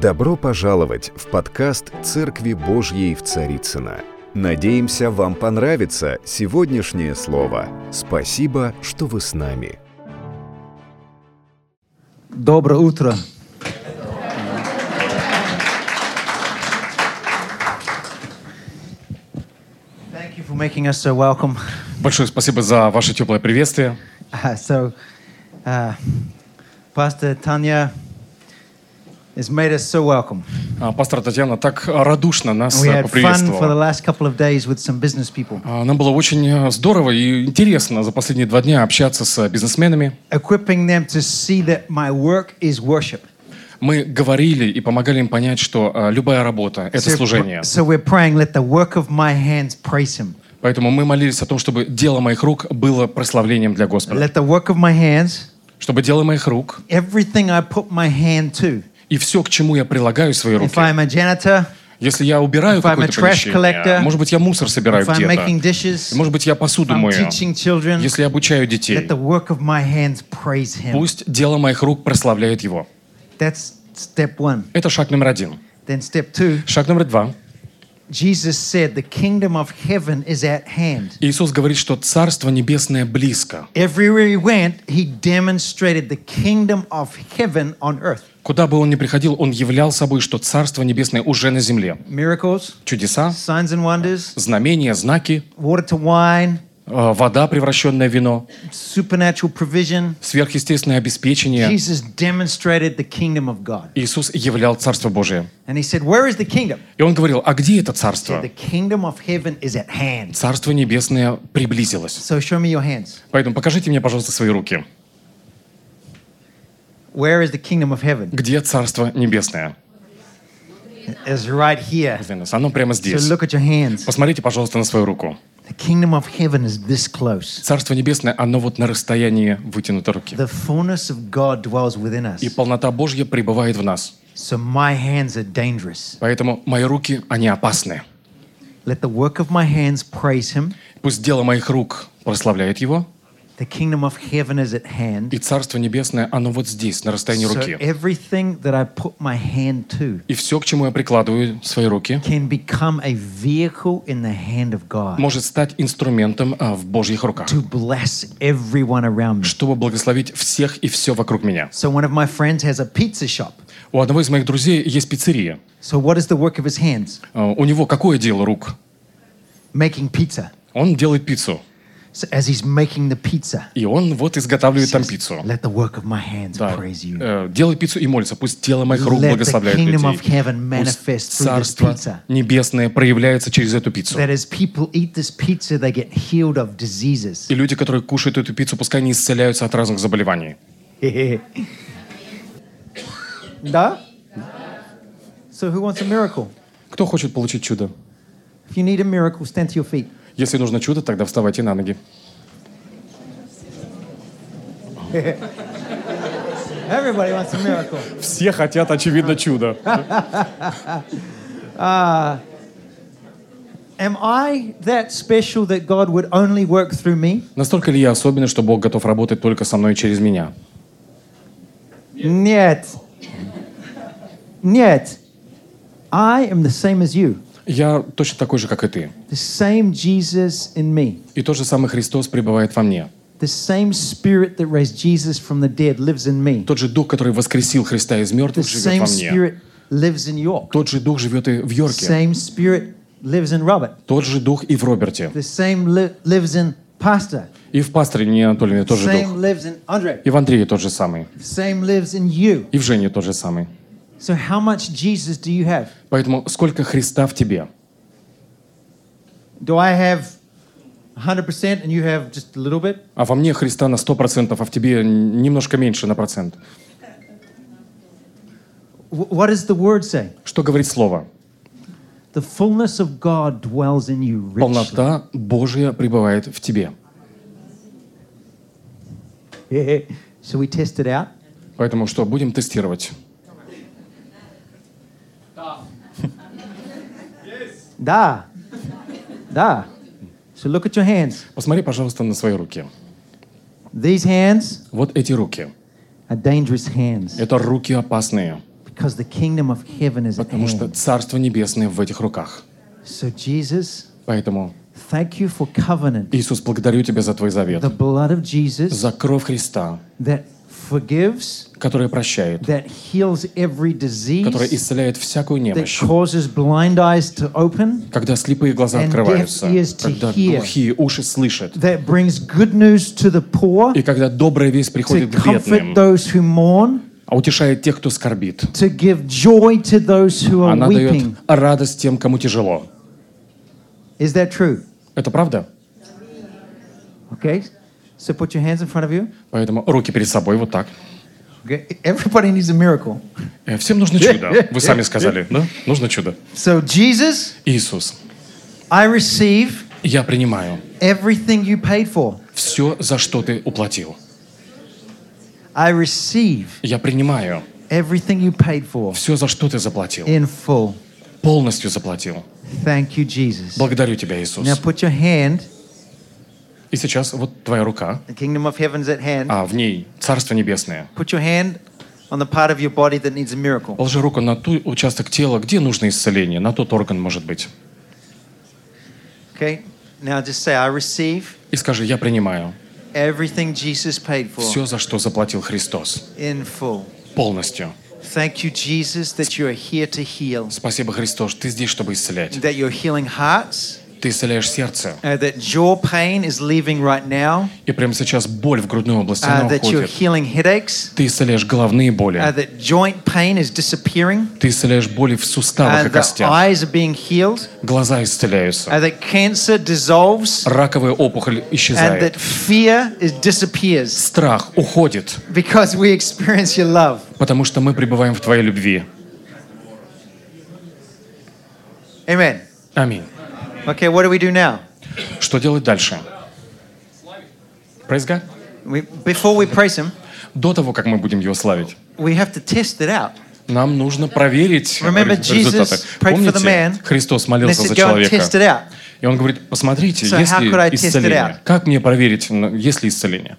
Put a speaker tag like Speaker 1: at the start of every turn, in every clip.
Speaker 1: Добро пожаловать в подкаст «Церкви Божьей в Царицыно». Надеемся, вам понравится сегодняшнее слово. Спасибо, что вы с нами.
Speaker 2: Доброе утро. Thank you for making us so welcome.
Speaker 3: Большое спасибо за ваше теплое приветствие.
Speaker 2: Uh, so, uh, Pastor Tanya has made us so welcome.
Speaker 3: А, Пастор Татьяна так радушно нас
Speaker 2: We
Speaker 3: э,
Speaker 2: had fun for the
Speaker 3: поприветствовала.
Speaker 2: last couple of days with some business people,
Speaker 3: А, Нам было очень э, здорово и интересно за последние два дня общаться с бизнесменами.
Speaker 2: equipping them to see that my work is worship.
Speaker 3: Мы говорили и помогали им понять, что э, любая работа — это
Speaker 2: So,
Speaker 3: служение.
Speaker 2: so we're praying, let the work of my hands praise Him.
Speaker 3: Поэтому мы молились о том, чтобы дело моих рук было прославлением для Господа.
Speaker 2: Let the work of my hands,
Speaker 3: Чтобы дело моих рук
Speaker 2: everything I put my hand to,
Speaker 3: и все, к чему я прилагаю свои
Speaker 2: if
Speaker 3: руки,
Speaker 2: I'm a janitor,
Speaker 3: если я убираю какое-то помещение, может быть, я мусор собираю где-то, может быть, я посуду мою,
Speaker 2: children,
Speaker 3: если я обучаю детей, пусть дело моих рук прославляет Его. Это шаг номер один. Шаг номер два. Иисус говорит, что Царство Небесное близко.
Speaker 2: Everywhere he went, he demonstrated the kingdom of heaven on earth.
Speaker 3: Куда бы он ни приходил, он являл собой, что Царство Небесное уже на земле.
Speaker 2: Miracles,
Speaker 3: Чудеса,
Speaker 2: signs and wonders,
Speaker 3: знамения, знаки, э, вода, превращенная в вино,
Speaker 2: supernatural provision.
Speaker 3: сверхъестественное обеспечение.
Speaker 2: Jesus demonstrated the kingdom of God.
Speaker 3: Иисус являл Царство Божие.
Speaker 2: And he said, Where is the kingdom?
Speaker 3: И он говорил, а где это
Speaker 2: He said,
Speaker 3: Царство?
Speaker 2: The kingdom of heaven is at hand.
Speaker 3: Царство Небесное приблизилось.
Speaker 2: So show me your hands.
Speaker 3: Поэтому покажите мне, пожалуйста, свои руки.
Speaker 2: Where is the kingdom of heaven?
Speaker 3: Где Царство Небесное?
Speaker 2: It's right here.
Speaker 3: Оно прямо
Speaker 2: So
Speaker 3: здесь.
Speaker 2: look at your hands.
Speaker 3: Посмотрите, пожалуйста, на свою руку.
Speaker 2: The kingdom of heaven is this close.
Speaker 3: Царство Небесное, оно вот на расстоянии вытянутой руки.
Speaker 2: The fullness of God dwells within us.
Speaker 3: И полнота Божья пребывает в нас.
Speaker 2: So my hands are dangerous.
Speaker 3: Поэтому мои руки, они опасны.
Speaker 2: Let the work of my hands praise him.
Speaker 3: Пусть дело моих рук прославляет Его,
Speaker 2: The kingdom of heaven is at hand.
Speaker 3: и Царство Небесное, оно вот здесь, на расстоянии
Speaker 2: So
Speaker 3: руки.
Speaker 2: everything that I put my hand to
Speaker 3: И все, к чему я прикладываю свои руки,
Speaker 2: can become a vehicle in the hand of God
Speaker 3: может стать инструментом а, в Божьих руках,
Speaker 2: to bless everyone around me.
Speaker 3: чтобы благословить всех и все вокруг меня.
Speaker 2: So one of my friends has a pizza shop.
Speaker 3: У одного из моих друзей есть пиццерия.
Speaker 2: So what is the work of his hands?
Speaker 3: А, У него какое дело рук?
Speaker 2: Making pizza.
Speaker 3: Он делает пиццу.
Speaker 2: So as he's making the pizza,
Speaker 3: И он вот изготавливает там пиццу.
Speaker 2: let the work of my hands
Speaker 3: Да.
Speaker 2: praise you.
Speaker 3: Э, Делает пиццу и молится. Пусть дело моих рук
Speaker 2: Let
Speaker 3: благословляет
Speaker 2: of
Speaker 3: людей.
Speaker 2: heaven
Speaker 3: Пусть Царство. Небесное проявляется через эту пиццу.
Speaker 2: That as people eat this pizza, they get healed of diseases.
Speaker 3: И люди, которые кушают эту пиццу, пускай они исцеляются от разных заболеваний.
Speaker 2: Да? So who wants a miracle?
Speaker 3: Кто хочет получить чудо?
Speaker 2: If you need a miracle, stand to your feet.
Speaker 3: Если нужно чудо, тогда вставайте на ноги.
Speaker 2: Everybody wants a miracle.
Speaker 3: Все хотят, очевидно, чудо.
Speaker 2: Am I that special that God would only work through me?
Speaker 3: Настолько ли я особенный, что Бог готов работать только со мной и через меня?
Speaker 2: Нет. Нет. I am the same as you.
Speaker 3: Я точно такой же, как и ты.
Speaker 2: The same Jesus in me.
Speaker 3: И тот же самый Христос пребывает во мне.
Speaker 2: The same spirit that raised Jesus from the dead lives in me.
Speaker 3: Тот же Дух, который воскресил Христа из
Speaker 2: The
Speaker 3: мертвых, живет
Speaker 2: same
Speaker 3: во мне.
Speaker 2: spirit lives in York.
Speaker 3: Тот же Дух живет и в Йорке.
Speaker 2: Same spirit lives in Robert.
Speaker 3: Тот же Дух и в Роберте.
Speaker 2: The same li- lives in Pastor.
Speaker 3: И в пасторе Нине Анатольевне тот же
Speaker 2: Same
Speaker 3: Дух. И в Андрее тот же самый. И в Жене тот же самый.
Speaker 2: So how much Jesus do you have?
Speaker 3: Поэтому сколько Христа в тебе?
Speaker 2: Do I have 100% and you have just a little bit?
Speaker 3: А во мне Христа на 100%, а в тебе немножко меньше на процент.
Speaker 2: Wh- what does the word say?
Speaker 3: Что говорит Слово?
Speaker 2: The fullness of God dwells in you richly.
Speaker 3: Полнота Божия пребывает в тебе.
Speaker 2: so we test it out.
Speaker 3: Поэтому что, будем тестировать?
Speaker 2: Da. Da. So look at your hands.
Speaker 3: Посмотри, пожалуйста, на свои руки.
Speaker 2: These hands
Speaker 3: Вот эти руки.
Speaker 2: are dangerous hands
Speaker 3: Это руки опасные,
Speaker 2: because the kingdom of heaven is at
Speaker 3: потому что. Царство Небесное в этих руках.
Speaker 2: So, Jesus,
Speaker 3: Поэтому,
Speaker 2: thank you for covenant,
Speaker 3: Иисус, благодарю Тебя за Твой завет,
Speaker 2: the blood of Jesus
Speaker 3: за кровь Христа,
Speaker 2: that forgives,
Speaker 3: которая прощает,
Speaker 2: that heals every disease,
Speaker 3: исцеляет всякую
Speaker 2: that
Speaker 3: немощь.
Speaker 2: causes blind eyes to open,
Speaker 3: Когда слепые глаза
Speaker 2: And
Speaker 3: открываются,
Speaker 2: deaf ears to
Speaker 3: когда
Speaker 2: hear.
Speaker 3: глухие уши слышат,
Speaker 2: that brings good news to the poor,
Speaker 3: и когда добрая весть
Speaker 2: to
Speaker 3: приходит к
Speaker 2: comfort
Speaker 3: бедным,
Speaker 2: those who mourn,
Speaker 3: а утешает тех, кто скорбит.
Speaker 2: to give joy to those who are
Speaker 3: Она дает радость тем, кому тяжело.
Speaker 2: Is that true?
Speaker 3: Это правда?
Speaker 2: Okay. So put your hands in front of you.
Speaker 3: Поэтому руки перед собой, вот так.
Speaker 2: Okay. Everybody needs a miracle.
Speaker 3: Э, Всем нужно чудо. Вы сами сказали, да? Нужно чудо.
Speaker 2: So, Jesus,
Speaker 3: Иисус,
Speaker 2: I receive
Speaker 3: я принимаю
Speaker 2: everything you paid for.
Speaker 3: все, за что ты уплатил.
Speaker 2: I receive
Speaker 3: Я принимаю
Speaker 2: everything you paid for
Speaker 3: все, за что ты заплатил.
Speaker 2: in full.
Speaker 3: Полностью заплатил.
Speaker 2: Thank you, Jesus.
Speaker 3: Благодарю тебя, Иисус.
Speaker 2: Now put your hand,
Speaker 3: И сейчас вот твоя рука,
Speaker 2: the kingdom of heaven's at hand.
Speaker 3: а в ней Царство Небесное.
Speaker 2: Put your hand on the part of your body that needs a miracle.
Speaker 3: Положи руку на ту участок тела, где нужно исцеление, на тот орган, может быть.
Speaker 2: Okay? Now just say, I receive
Speaker 3: И скажи, я принимаю
Speaker 2: everything Jesus paid for
Speaker 3: все, за что заплатил Христос.
Speaker 2: in full.
Speaker 3: Полностью.
Speaker 2: Thank you, Jesus, that you are here to heal,
Speaker 3: Спасибо, Христос, ты здесь, чтобы исцелять.
Speaker 2: that you're healing hearts,
Speaker 3: Ты исцеляешь сердце.
Speaker 2: uh, that jaw pain is leaving right now,
Speaker 3: И прямо сейчас боль в грудной области,
Speaker 2: uh,
Speaker 3: она
Speaker 2: that you're
Speaker 3: уходит.
Speaker 2: healing headaches,
Speaker 3: Ты исцеляешь головные
Speaker 2: uh,
Speaker 3: боли.
Speaker 2: that joint pain is disappearing,
Speaker 3: Ты исцеляешь боли в суставах и
Speaker 2: uh, the
Speaker 3: костях.
Speaker 2: eyes are being healed,
Speaker 3: Глаза исцеляются.
Speaker 2: uh, that cancer dissolves,
Speaker 3: Раковая опухоль
Speaker 2: and
Speaker 3: исчезает.
Speaker 2: that fear is disappears
Speaker 3: Страх уходит,
Speaker 2: because we experience your love.
Speaker 3: потому что мы пребываем в Твоей любви.
Speaker 2: Amen.
Speaker 3: Аминь.
Speaker 2: Okay, what do we do now?
Speaker 3: Что делать дальше? Praise God.
Speaker 2: We, before we praise Him,
Speaker 3: До того, как мы будем Его славить,
Speaker 2: we have to test it out.
Speaker 3: нам нужно проверить
Speaker 2: Remember,
Speaker 3: рез- результаты.
Speaker 2: Jesus the man.
Speaker 3: Помните, Христос молился
Speaker 2: said,
Speaker 3: за человека. И он говорит, посмотрите,
Speaker 2: So
Speaker 3: есть ли исцеление. Как мне проверить, есть ли исцеление?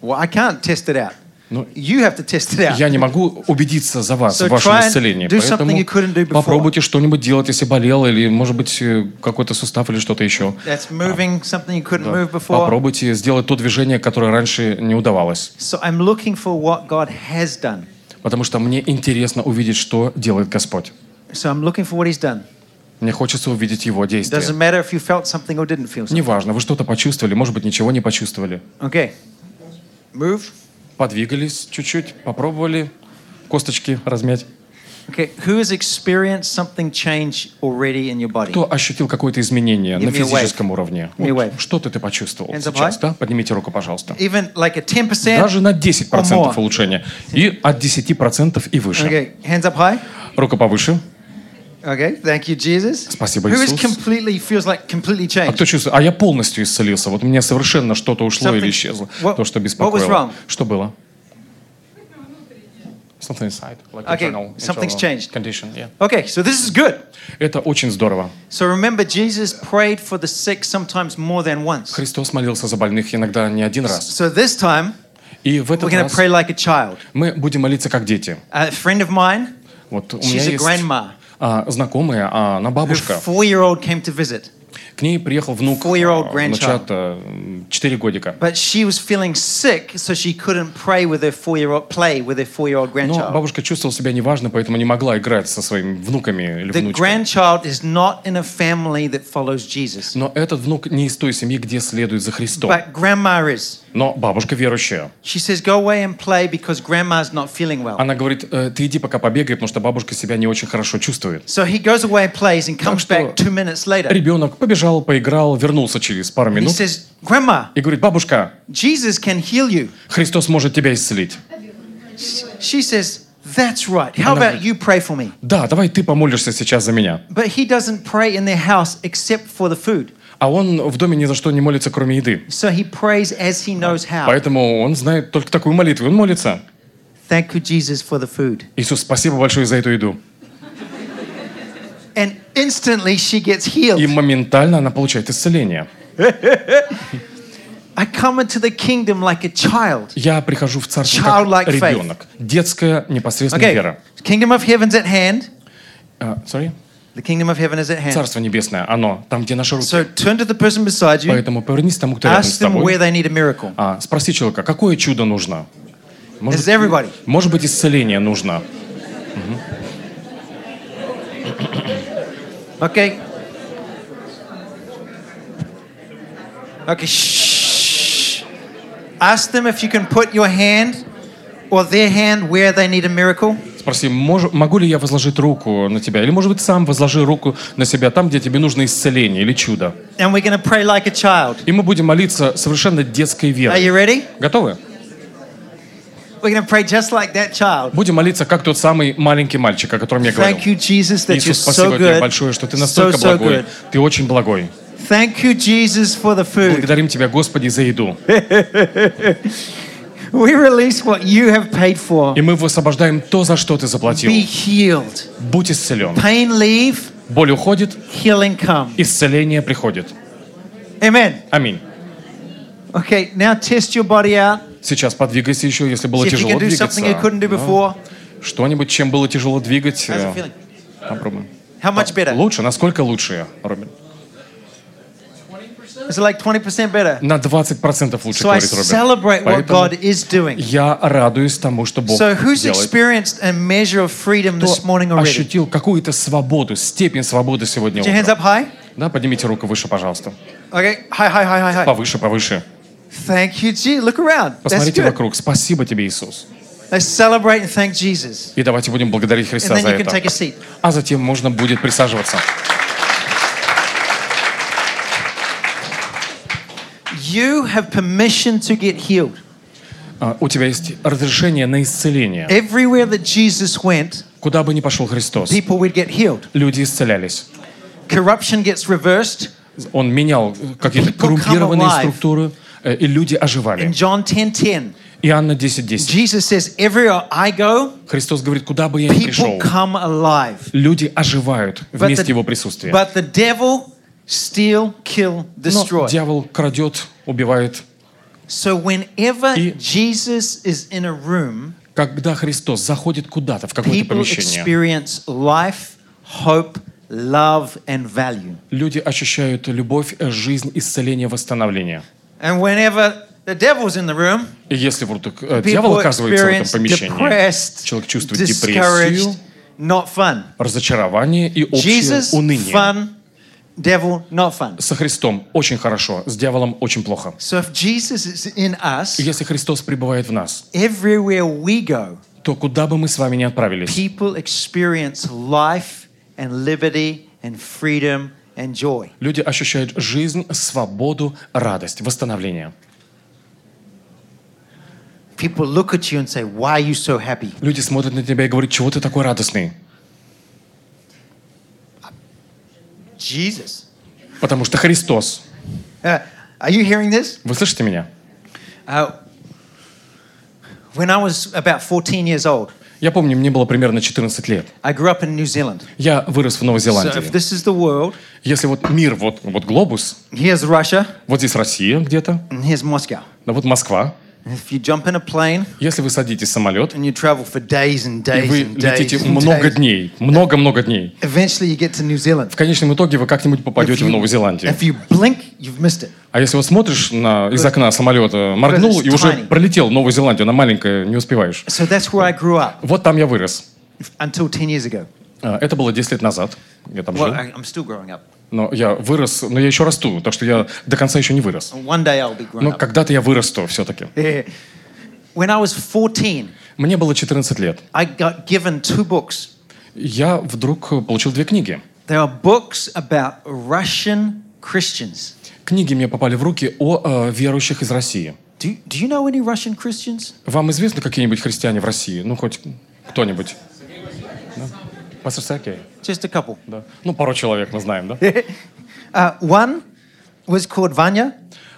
Speaker 2: Well, I can't test it out.
Speaker 3: Ну,
Speaker 2: You have to test it out.
Speaker 3: Я не могу убедиться за вас
Speaker 2: So
Speaker 3: в вашем исцелении. Поэтому попробуйте что-нибудь делать, если болел, или, может быть, э, какой-то сустав или что-то еще.
Speaker 2: That's moving something you couldn't
Speaker 3: Да.
Speaker 2: move before.
Speaker 3: Попробуйте сделать то движение, которое раньше не удавалось.
Speaker 2: So I'm looking for what God has done.
Speaker 3: Потому что мне интересно увидеть, что делает Господь.
Speaker 2: So I'm looking for what He's done.
Speaker 3: Мне хочется увидеть Его действия. Неважно, вы что-то почувствовали, может быть, ничего не почувствовали.
Speaker 2: Okay. Move.
Speaker 3: Подвигались чуть-чуть, попробовали косточки размять.
Speaker 2: Okay. Who has experienced something change already in your body?
Speaker 3: Кто ощутил какое-то изменение на физическом уровне? Вот. Что-то ты почувствовал сейчас, да? Поднимите руку, пожалуйста.
Speaker 2: Even like a 10%?
Speaker 3: Даже на 10%
Speaker 2: more.
Speaker 3: улучшения. И от 10% и выше.
Speaker 2: Okay. Hands up high.
Speaker 3: Рука повыше.
Speaker 2: Okay. Thank you, Jesus.
Speaker 3: Спасибо,
Speaker 2: Who is
Speaker 3: Иисус.
Speaker 2: completely feels like completely
Speaker 3: А
Speaker 2: changed?
Speaker 3: кто чувствует? А я полностью исцелился. Вот у меня совершенно что-то ушло
Speaker 2: Something-
Speaker 3: или исчезло.
Speaker 2: What-
Speaker 3: То, что
Speaker 2: what was
Speaker 3: беспокоило.
Speaker 2: wrong?
Speaker 3: Что было? Something inside, like
Speaker 2: Okay,
Speaker 3: internal-
Speaker 2: something's
Speaker 3: internal
Speaker 2: changed.
Speaker 3: Condition, yeah.
Speaker 2: Okay. So this is good.
Speaker 3: Это очень здорово.
Speaker 2: So remember, Jesus prayed for the sick sometimes more than once.
Speaker 3: Христос молился за больных иногда не один раз.
Speaker 2: So this time,
Speaker 3: И в
Speaker 2: we're
Speaker 3: этот
Speaker 2: to
Speaker 3: раз
Speaker 2: pray like a child.
Speaker 3: мы будем молиться как дети.
Speaker 2: A friend of mine,
Speaker 3: Вот у меня
Speaker 2: she's a
Speaker 3: есть
Speaker 2: grandma.
Speaker 3: А, знакомая, а, она бабушка.
Speaker 2: four-year-old came to visit,
Speaker 3: К ней приехал внук, а, внучат 4 годика.
Speaker 2: but she was feeling sick, so she couldn't pray with her four-year-old play with her four-year-old
Speaker 3: Но бабушка чувствовала себя неважно, поэтому не могла играть со своими внуками или
Speaker 2: The
Speaker 3: внучками.
Speaker 2: grandchild is not in a family that follows Jesus,
Speaker 3: Но этот внук не из той семьи, где следует за Христом.
Speaker 2: but grandma is.
Speaker 3: Но бабушка верующая.
Speaker 2: She says, "Go away and play because grandma's not feeling well."
Speaker 3: Она говорит, «Э, ты иди пока побегай, потому что бабушка себя не очень хорошо чувствует.
Speaker 2: So he goes away and plays and comes back two minutes later.
Speaker 3: Ребенок побежал, поиграл, вернулся через пару
Speaker 2: And he
Speaker 3: минут
Speaker 2: says, "Grandma,
Speaker 3: и говорит, бабушка,
Speaker 2: Jesus can heal you."
Speaker 3: Христос может тебя исцелить.
Speaker 2: She says, That's right. How about you pray for me?
Speaker 3: Да, давай ты помолишься сейчас за меня.
Speaker 2: But he doesn't pray in their house except for the food.
Speaker 3: А он в доме ни за что не молится, кроме еды.
Speaker 2: So he prays as he knows how.
Speaker 3: Поэтому он знает только такую молитву. Он молится.
Speaker 2: Thank you, Jesus, for the food.
Speaker 3: Иисус, спасибо большое за эту еду.
Speaker 2: And instantly she gets
Speaker 3: И
Speaker 2: healed.
Speaker 3: моментально она получает исцеление.
Speaker 2: I come into the kingdom like a child.
Speaker 3: Я прихожу в царство
Speaker 2: Childlike
Speaker 3: как
Speaker 2: faith.
Speaker 3: ребенок. Детская непосредственная
Speaker 2: Okay,
Speaker 3: вера.
Speaker 2: kingdom of heaven's at hand.
Speaker 3: А, sorry?
Speaker 2: The kingdom of heaven is at hand.
Speaker 3: Царство небесное, оно там, где наши руки.
Speaker 2: So turn to the person beside you.
Speaker 3: Поэтому повернись к тому, кто рядом
Speaker 2: Ask
Speaker 3: с
Speaker 2: them where
Speaker 3: тобой.
Speaker 2: they need a miracle.
Speaker 3: А, спроси человека, какое чудо нужно? Может,
Speaker 2: It's everybody.
Speaker 3: может быть, исцеление нужно.
Speaker 2: Okay. Okay. Shh. Ask them if you can put your hand or their hand where they need a miracle.
Speaker 3: Спроси, мож- могу ли я возложить руку на тебя? Или, может быть, сам возложи руку на себя там, где тебе нужно исцеление или чудо.
Speaker 2: And we're going to pray like a child.
Speaker 3: И мы будем молиться совершенно детской
Speaker 2: Are
Speaker 3: верой.
Speaker 2: you ready?
Speaker 3: Готовы?
Speaker 2: We're going to pray just like that child.
Speaker 3: Будем молиться, как тот самый маленький мальчик, о котором я говорил.
Speaker 2: Thank you, Jesus, that you're
Speaker 3: Иисус,
Speaker 2: so
Speaker 3: спасибо тебе
Speaker 2: good.
Speaker 3: большое, что ты
Speaker 2: So,
Speaker 3: настолько
Speaker 2: so
Speaker 3: благой.
Speaker 2: good.
Speaker 3: Ты очень благой.
Speaker 2: Thank you, Jesus, for the food.
Speaker 3: Благодарим Тебя, Господи, за еду.
Speaker 2: We release what you have paid for.
Speaker 3: И мы высвобождаем то, за что Ты заплатил.
Speaker 2: Be healed.
Speaker 3: Будь исцелен.
Speaker 2: Pain leave,
Speaker 3: Боль уходит,
Speaker 2: healing come.
Speaker 3: исцеление приходит.
Speaker 2: Amen.
Speaker 3: Аминь.
Speaker 2: Okay, now test your body out.
Speaker 3: Сейчас подвигайся еще, если было
Speaker 2: See if you
Speaker 3: тяжело двигаться.
Speaker 2: you couldn't do before.
Speaker 3: Что-нибудь, чем было тяжело двигать.
Speaker 2: How's
Speaker 3: э? Попробуем.
Speaker 2: How much better?
Speaker 3: Лучше? Насколько лучше, Робин?
Speaker 2: Is it like 20% better?
Speaker 3: На 20% лучше,
Speaker 2: So I
Speaker 3: говорит Робин.
Speaker 2: celebrate what
Speaker 3: Поэтому
Speaker 2: God is doing.
Speaker 3: я радуюсь тому, что Бог
Speaker 2: So who's
Speaker 3: делает.
Speaker 2: experienced a measure of freedom this morning already?
Speaker 3: ощутил какую-то свободу, степень свободы сегодня
Speaker 2: Put your hands
Speaker 3: утром?
Speaker 2: up high.
Speaker 3: Да, поднимите руку выше, пожалуйста.
Speaker 2: Okay, high, high, high, high, high.
Speaker 3: Повыше, повыше.
Speaker 2: Thank you, Jesus. Look around.
Speaker 3: Посмотрите вокруг. Спасибо тебе, Иисус.
Speaker 2: Let's celebrate and thank Jesus.
Speaker 3: И давайте будем благодарить
Speaker 2: And
Speaker 3: Христа
Speaker 2: then
Speaker 3: за
Speaker 2: you can
Speaker 3: это.
Speaker 2: take a seat.
Speaker 3: А затем можно будет присаживаться.
Speaker 2: You have permission to get healed.
Speaker 3: А, У тебя есть разрешение на исцеление.
Speaker 2: Everywhere that Jesus went,
Speaker 3: Куда бы ни пошел Христос,
Speaker 2: people would get healed.
Speaker 3: люди исцелялись.
Speaker 2: Corruption gets reversed.
Speaker 3: Он менял какие-то коррумпированные структуры, э, и люди
Speaker 2: In
Speaker 3: оживали.
Speaker 2: John 10:10,
Speaker 3: Иоанна 10.10.
Speaker 2: Jesus says, "Everywhere I go,
Speaker 3: Христос говорит, куда бы я ни пришел,
Speaker 2: come alive."
Speaker 3: люди оживают
Speaker 2: But
Speaker 3: вместе
Speaker 2: the-
Speaker 3: Его присутствия.
Speaker 2: But the devil steal, kill,
Speaker 3: Но
Speaker 2: destroy.
Speaker 3: дьявол крадет, убивает.
Speaker 2: So whenever
Speaker 3: И-
Speaker 2: Jesus is in a room,
Speaker 3: Когда Христос заходит куда-то, в какое-то помещение,
Speaker 2: experience life, hope, love, and value.
Speaker 3: люди ощущают любовь, жизнь, исцеление, восстановление.
Speaker 2: And whenever the devil's in the room,
Speaker 3: И если вдруг э, дьявол оказывается в этом помещении,
Speaker 2: depressed,
Speaker 3: человек чувствует депрессию,
Speaker 2: not fun.
Speaker 3: разочарование и общее
Speaker 2: Jesus,
Speaker 3: уныние.
Speaker 2: fun, devil, not fun.
Speaker 3: Со Христом очень хорошо, с дьяволом очень плохо.
Speaker 2: So if Jesus is in us,
Speaker 3: Если Христос пребывает в нас,
Speaker 2: everywhere we go,
Speaker 3: то куда бы мы с вами ни отправились,
Speaker 2: people experience life and liberty and freedom and joy.
Speaker 3: люди ощущают жизнь, свободу, радость, восстановление.
Speaker 2: People look at you and say, Why are you so happy?
Speaker 3: Люди смотрят на тебя и говорят, чего ты такой радостный?
Speaker 2: Jesus.
Speaker 3: Потому что Христос.
Speaker 2: Uh, are you hearing this?
Speaker 3: Вы слышите меня?
Speaker 2: Uh, when I was about 14 years old,
Speaker 3: Я помню, мне было примерно 14 лет.
Speaker 2: I grew up in New Zealand.
Speaker 3: Я вырос в Новой
Speaker 2: So if
Speaker 3: Зеландии.
Speaker 2: this is the world,
Speaker 3: Если вот мир, вот, вот глобус,
Speaker 2: here's Russia
Speaker 3: вот здесь Россия где-то,
Speaker 2: and here's Moscow.
Speaker 3: да вот Москва.
Speaker 2: And if you jump in a plane
Speaker 3: Если вы садитесь в самолет,
Speaker 2: and you travel for days and
Speaker 3: и вы
Speaker 2: and days
Speaker 3: летите много дней, много-много дней,
Speaker 2: eventually you get to New Zealand.
Speaker 3: в конечном итоге вы как-нибудь попадете в Новую Зеландию.
Speaker 2: if you blink, you've missed it.
Speaker 3: А если вот смотришь на, из окна самолета, моргнул и уже пролетел в Новую Зеландию, она маленькая, не успеваешь.
Speaker 2: So that's where I grew up
Speaker 3: Вот там я вырос.
Speaker 2: Until 10 years ago.
Speaker 3: А, Это было 10 лет назад. Я там жил. Но я вырос, но я еще расту, так что я до конца еще не вырос. Но когда-то я вырасту все-таки.
Speaker 2: When I was 14,
Speaker 3: Мне было 14 лет. Я вдруг получил две книги.
Speaker 2: They are books about Russian Christians.
Speaker 3: Книги мне попали в руки о э, верующих из России.
Speaker 2: Do, do you know any Russian Christians?
Speaker 3: Вам известны какие-нибудь христиане в России? Ну, хоть кто-нибудь? Пастор Сергей?
Speaker 2: Just a couple.
Speaker 3: Да. Ну, пару человек мы знаем, да?
Speaker 2: Uh, one was called Vanya,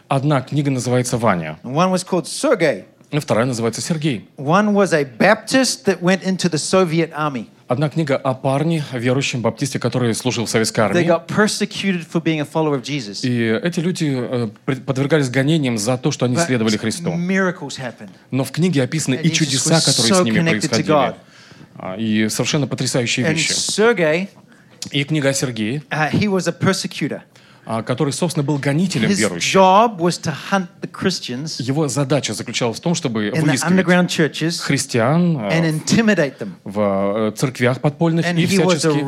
Speaker 3: Одна книга называется «Ваня»,
Speaker 2: one was called Sergey.
Speaker 3: И вторая называется «Сергей».
Speaker 2: One was a Baptist that went into the Soviet army.
Speaker 3: Одна книга о парне, верующем баптисте, который служил в советской
Speaker 2: They
Speaker 3: армии.
Speaker 2: got persecuted for being a follower of Jesus.
Speaker 3: И эти люди э, подвергались гонениям за то, что они
Speaker 2: But
Speaker 3: следовали Христу.
Speaker 2: miracles happened.
Speaker 3: Но в книге описаны
Speaker 2: And
Speaker 3: и чудеса, которые
Speaker 2: so
Speaker 3: с ними происходили. А, И совершенно потрясающие
Speaker 2: And
Speaker 3: вещи.
Speaker 2: Sergei,
Speaker 3: И книга о Сергее,
Speaker 2: uh, he was a persecutor.
Speaker 3: а, который, собственно, был гонителем
Speaker 2: His
Speaker 3: верующих.
Speaker 2: job was to hunt the Christians
Speaker 3: Его задача заключалась в том, чтобы выискивать христиан
Speaker 2: and intimidate them.
Speaker 3: в церквях подпольных
Speaker 2: And
Speaker 3: и всячески,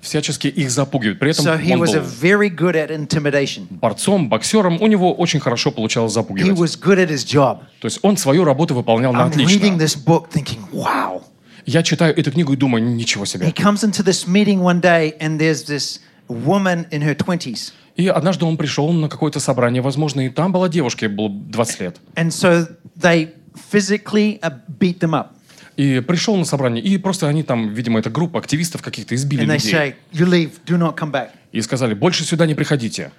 Speaker 3: всячески их запугивать. При этом
Speaker 2: So he
Speaker 3: он
Speaker 2: was
Speaker 3: был
Speaker 2: very good at intimidation.
Speaker 3: борцом, боксером. У него очень хорошо получалось
Speaker 2: He
Speaker 3: запугивать.
Speaker 2: was good at his job.
Speaker 3: То есть он свою работу выполнял на
Speaker 2: reading
Speaker 3: отлично.
Speaker 2: this book thinking, wow.
Speaker 3: Я читаю эту книгу и думаю, ничего
Speaker 2: He
Speaker 3: себе.
Speaker 2: comes into this meeting one day and there's this woman in her 20s.
Speaker 3: И однажды он пришел на какое-то собрание, возможно, и там была девушка, ей было 20 лет.
Speaker 2: And so they physically uh, beat them up.
Speaker 3: И пришел на собрание, и просто они там, видимо, это группа активистов каких-то избили
Speaker 2: And
Speaker 3: людей.
Speaker 2: say, you leave, do not come back.
Speaker 3: И сказали, больше сюда не приходите.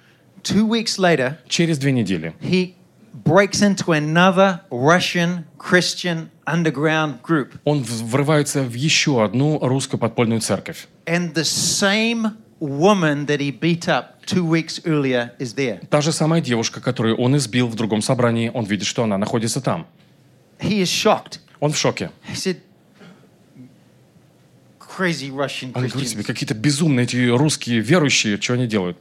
Speaker 2: Two weeks later,
Speaker 3: Через две недели
Speaker 2: he breaks into another Russian Christian underground group.
Speaker 3: он врывается в еще одну русскую подпольную церковь.
Speaker 2: And the same woman that he beat up two weeks earlier is there.
Speaker 3: Та же самая девушка, которую он избил в другом собрании, он видит, что она находится там.
Speaker 2: He is shocked.
Speaker 3: Он в шоке.
Speaker 2: He said, crazy Russian
Speaker 3: Он говорит себе,
Speaker 2: Christians.
Speaker 3: какие-то безумные эти русские верующие, что они делают?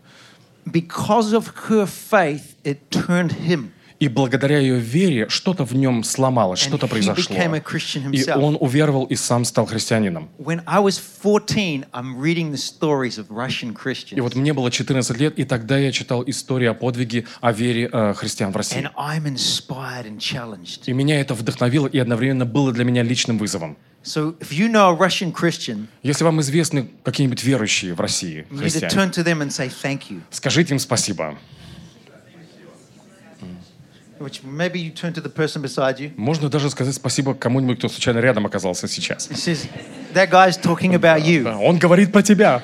Speaker 2: Because of her faith, it turned him.
Speaker 3: И благодаря ее вере что-то в нем сломалось, что-то произошло. И он уверовал и сам стал христианином.
Speaker 2: When I was 14, I'm reading the stories of Russian
Speaker 3: И вот мне было 14 лет, и тогда я читал истории о подвиге, о вере э, христиан в России. И меня это вдохновило и одновременно было для меня личным вызовом.
Speaker 2: So if you know a Russian Christian,
Speaker 3: Если вам известны какие-нибудь верующие в России, христиане,
Speaker 2: turn to them and say thank you.
Speaker 3: скажите им спасибо. Можно даже сказать спасибо кому-нибудь, кто случайно рядом оказался сейчас.
Speaker 2: It says, that guy's talking about you.
Speaker 3: Да, Он говорит про тебя.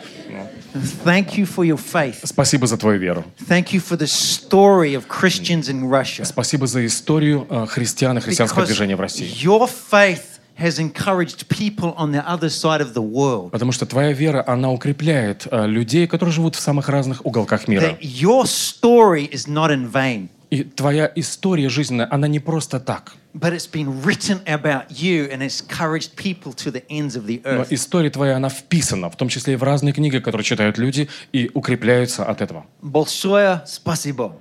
Speaker 2: Thank you for your faith.
Speaker 3: Спасибо за твою веру.
Speaker 2: Thank you for the story of Christians in Russia.
Speaker 3: Спасибо за историю э, христиан и христианского движения в России.
Speaker 2: your faith has encouraged people on the other side of the world.
Speaker 3: Потому что твоя вера, она укрепляет э, людей, которые живут в самых разных уголках мира.
Speaker 2: That your story is not in vain,
Speaker 3: И твоя история жизненная, она не просто так.
Speaker 2: but it's been written about you and it's encouraged people to the ends of the
Speaker 3: Но
Speaker 2: earth.
Speaker 3: история твоя, она вписана, в том числе и в разные книги, которые читают люди и укрепляются от этого.
Speaker 2: Большое спасибо.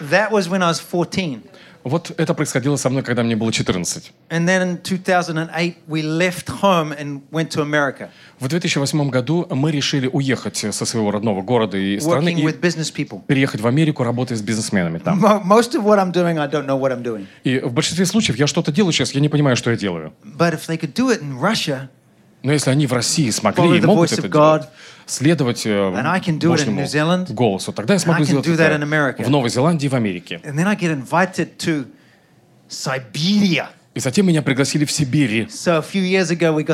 Speaker 2: That was when I was 14.
Speaker 3: Вот это происходило со мной, когда мне было 14.
Speaker 2: And then in 2008, we left home and went to America,
Speaker 3: В 2008 году мы решили уехать со своего родного города и страны и переехать в Америку, работая с бизнесменами там.
Speaker 2: Mo- Most of what I'm doing, I don't know what I'm doing.
Speaker 3: И в большинстве случаев я что-то делаю сейчас, я не понимаю, что я делаю.
Speaker 2: But if they could do it in Russia,
Speaker 3: Но если они в России смогли и могут это делать, следовать э, Божьему
Speaker 2: Zealand,
Speaker 3: голосу, тогда я смогу сделать это в Новой Зеландии и в Америке. И затем меня пригласили в Сибирь.
Speaker 2: So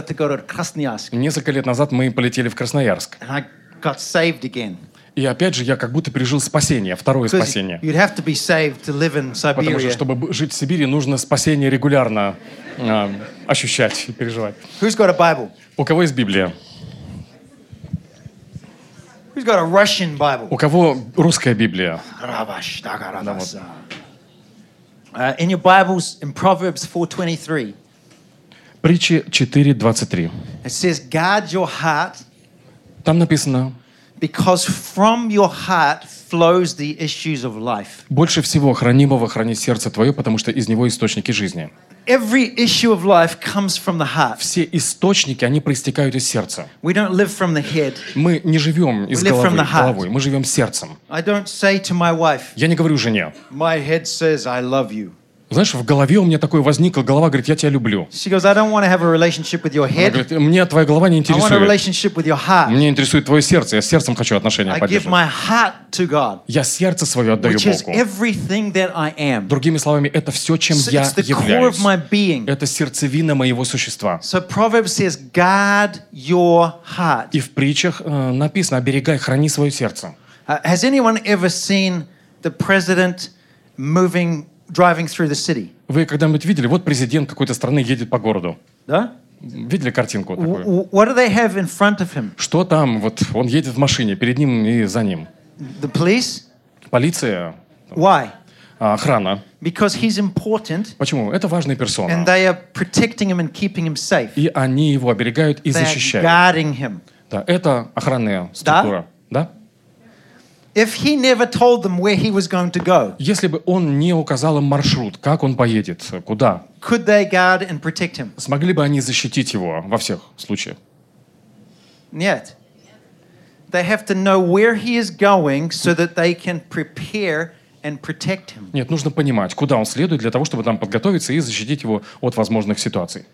Speaker 2: to go to
Speaker 3: Несколько лет назад мы полетели в Красноярск.
Speaker 2: and I got saved again.
Speaker 3: И опять же, я как будто пережил спасение, второе спасение.
Speaker 2: you'd have to be saved to live in
Speaker 3: Потому что, чтобы жить в Сибири, нужно спасение регулярно а, ощущать и переживать.
Speaker 2: Who's got a Bible?
Speaker 3: У кого есть Библия?
Speaker 2: Who's got a Russian Bible?
Speaker 3: У кого русская Библия?
Speaker 2: Rabash, dagarabasa. Uh, in your Bibles, in Proverbs 4:23,
Speaker 3: Притчи 4.23.
Speaker 2: it says, "Guard your heart,
Speaker 3: Там написано,
Speaker 2: because from your heart flows the issues of life."
Speaker 3: больше всего хранимого храни сердце твое, потому что из него источники жизни.
Speaker 2: Every issue of life comes from the heart.
Speaker 3: Все источники, они проистекают из сердца.
Speaker 2: We don't live from the head.
Speaker 3: Мы не живем из
Speaker 2: We live
Speaker 3: головы,
Speaker 2: from the heart.
Speaker 3: головой, мы живем сердцем.
Speaker 2: I don't say to my wife,
Speaker 3: Я не говорю жене.
Speaker 2: "My head says I love you."
Speaker 3: Знаешь, в голове у меня такое возникло, голова говорит, я тебя люблю.
Speaker 2: She goes, "I don't want to have a relationship with your
Speaker 3: Она
Speaker 2: head.
Speaker 3: говорит, мне твоя голова не
Speaker 2: I want a
Speaker 3: интересует.
Speaker 2: relationship with your heart.
Speaker 3: Мне интересует твое сердце, я с сердцем хочу отношения
Speaker 2: I give my heart to God,
Speaker 3: Я сердце свое отдаю
Speaker 2: which is
Speaker 3: Богу.
Speaker 2: everything that I am.
Speaker 3: Другими словами, это все, чем
Speaker 2: So
Speaker 3: я
Speaker 2: it's the core
Speaker 3: являюсь.
Speaker 2: of my being.
Speaker 3: Это сердцевина моего существа.
Speaker 2: So Proverbs says, guard your heart.
Speaker 3: И в притчах э, написано, оберегай, храни свое сердце.
Speaker 2: Uh, has anyone ever seen the president moving, driving through the city?
Speaker 3: Вы когда-нибудь видели, вот президент какой-то страны едет по городу.
Speaker 2: Да?
Speaker 3: Видели картинку такую?
Speaker 2: what do they have in front of him?
Speaker 3: Что там? Вот он едет в машине, перед ним и за ним.
Speaker 2: The police?
Speaker 3: Полиция,
Speaker 2: Why?
Speaker 3: а, охрана.
Speaker 2: Because he's important
Speaker 3: Почему? Это важная
Speaker 2: and
Speaker 3: персона.
Speaker 2: they are protecting him and keeping him safe.
Speaker 3: И они его оберегают и
Speaker 2: They are
Speaker 3: защищают.
Speaker 2: guarding him.
Speaker 3: Да, это охранная структура. Да?
Speaker 2: If
Speaker 3: Если бы он не указал им маршрут, как он поедет, куда,
Speaker 2: could they guard and protect him?
Speaker 3: смогли бы они защитить его во всех случаях?
Speaker 2: Yet. They have to know where he is going so that they can prepare and protect him.
Speaker 3: Нет, нужно понимать, куда он следует для того, чтобы там подготовиться и защитить его от возможных ситуаций.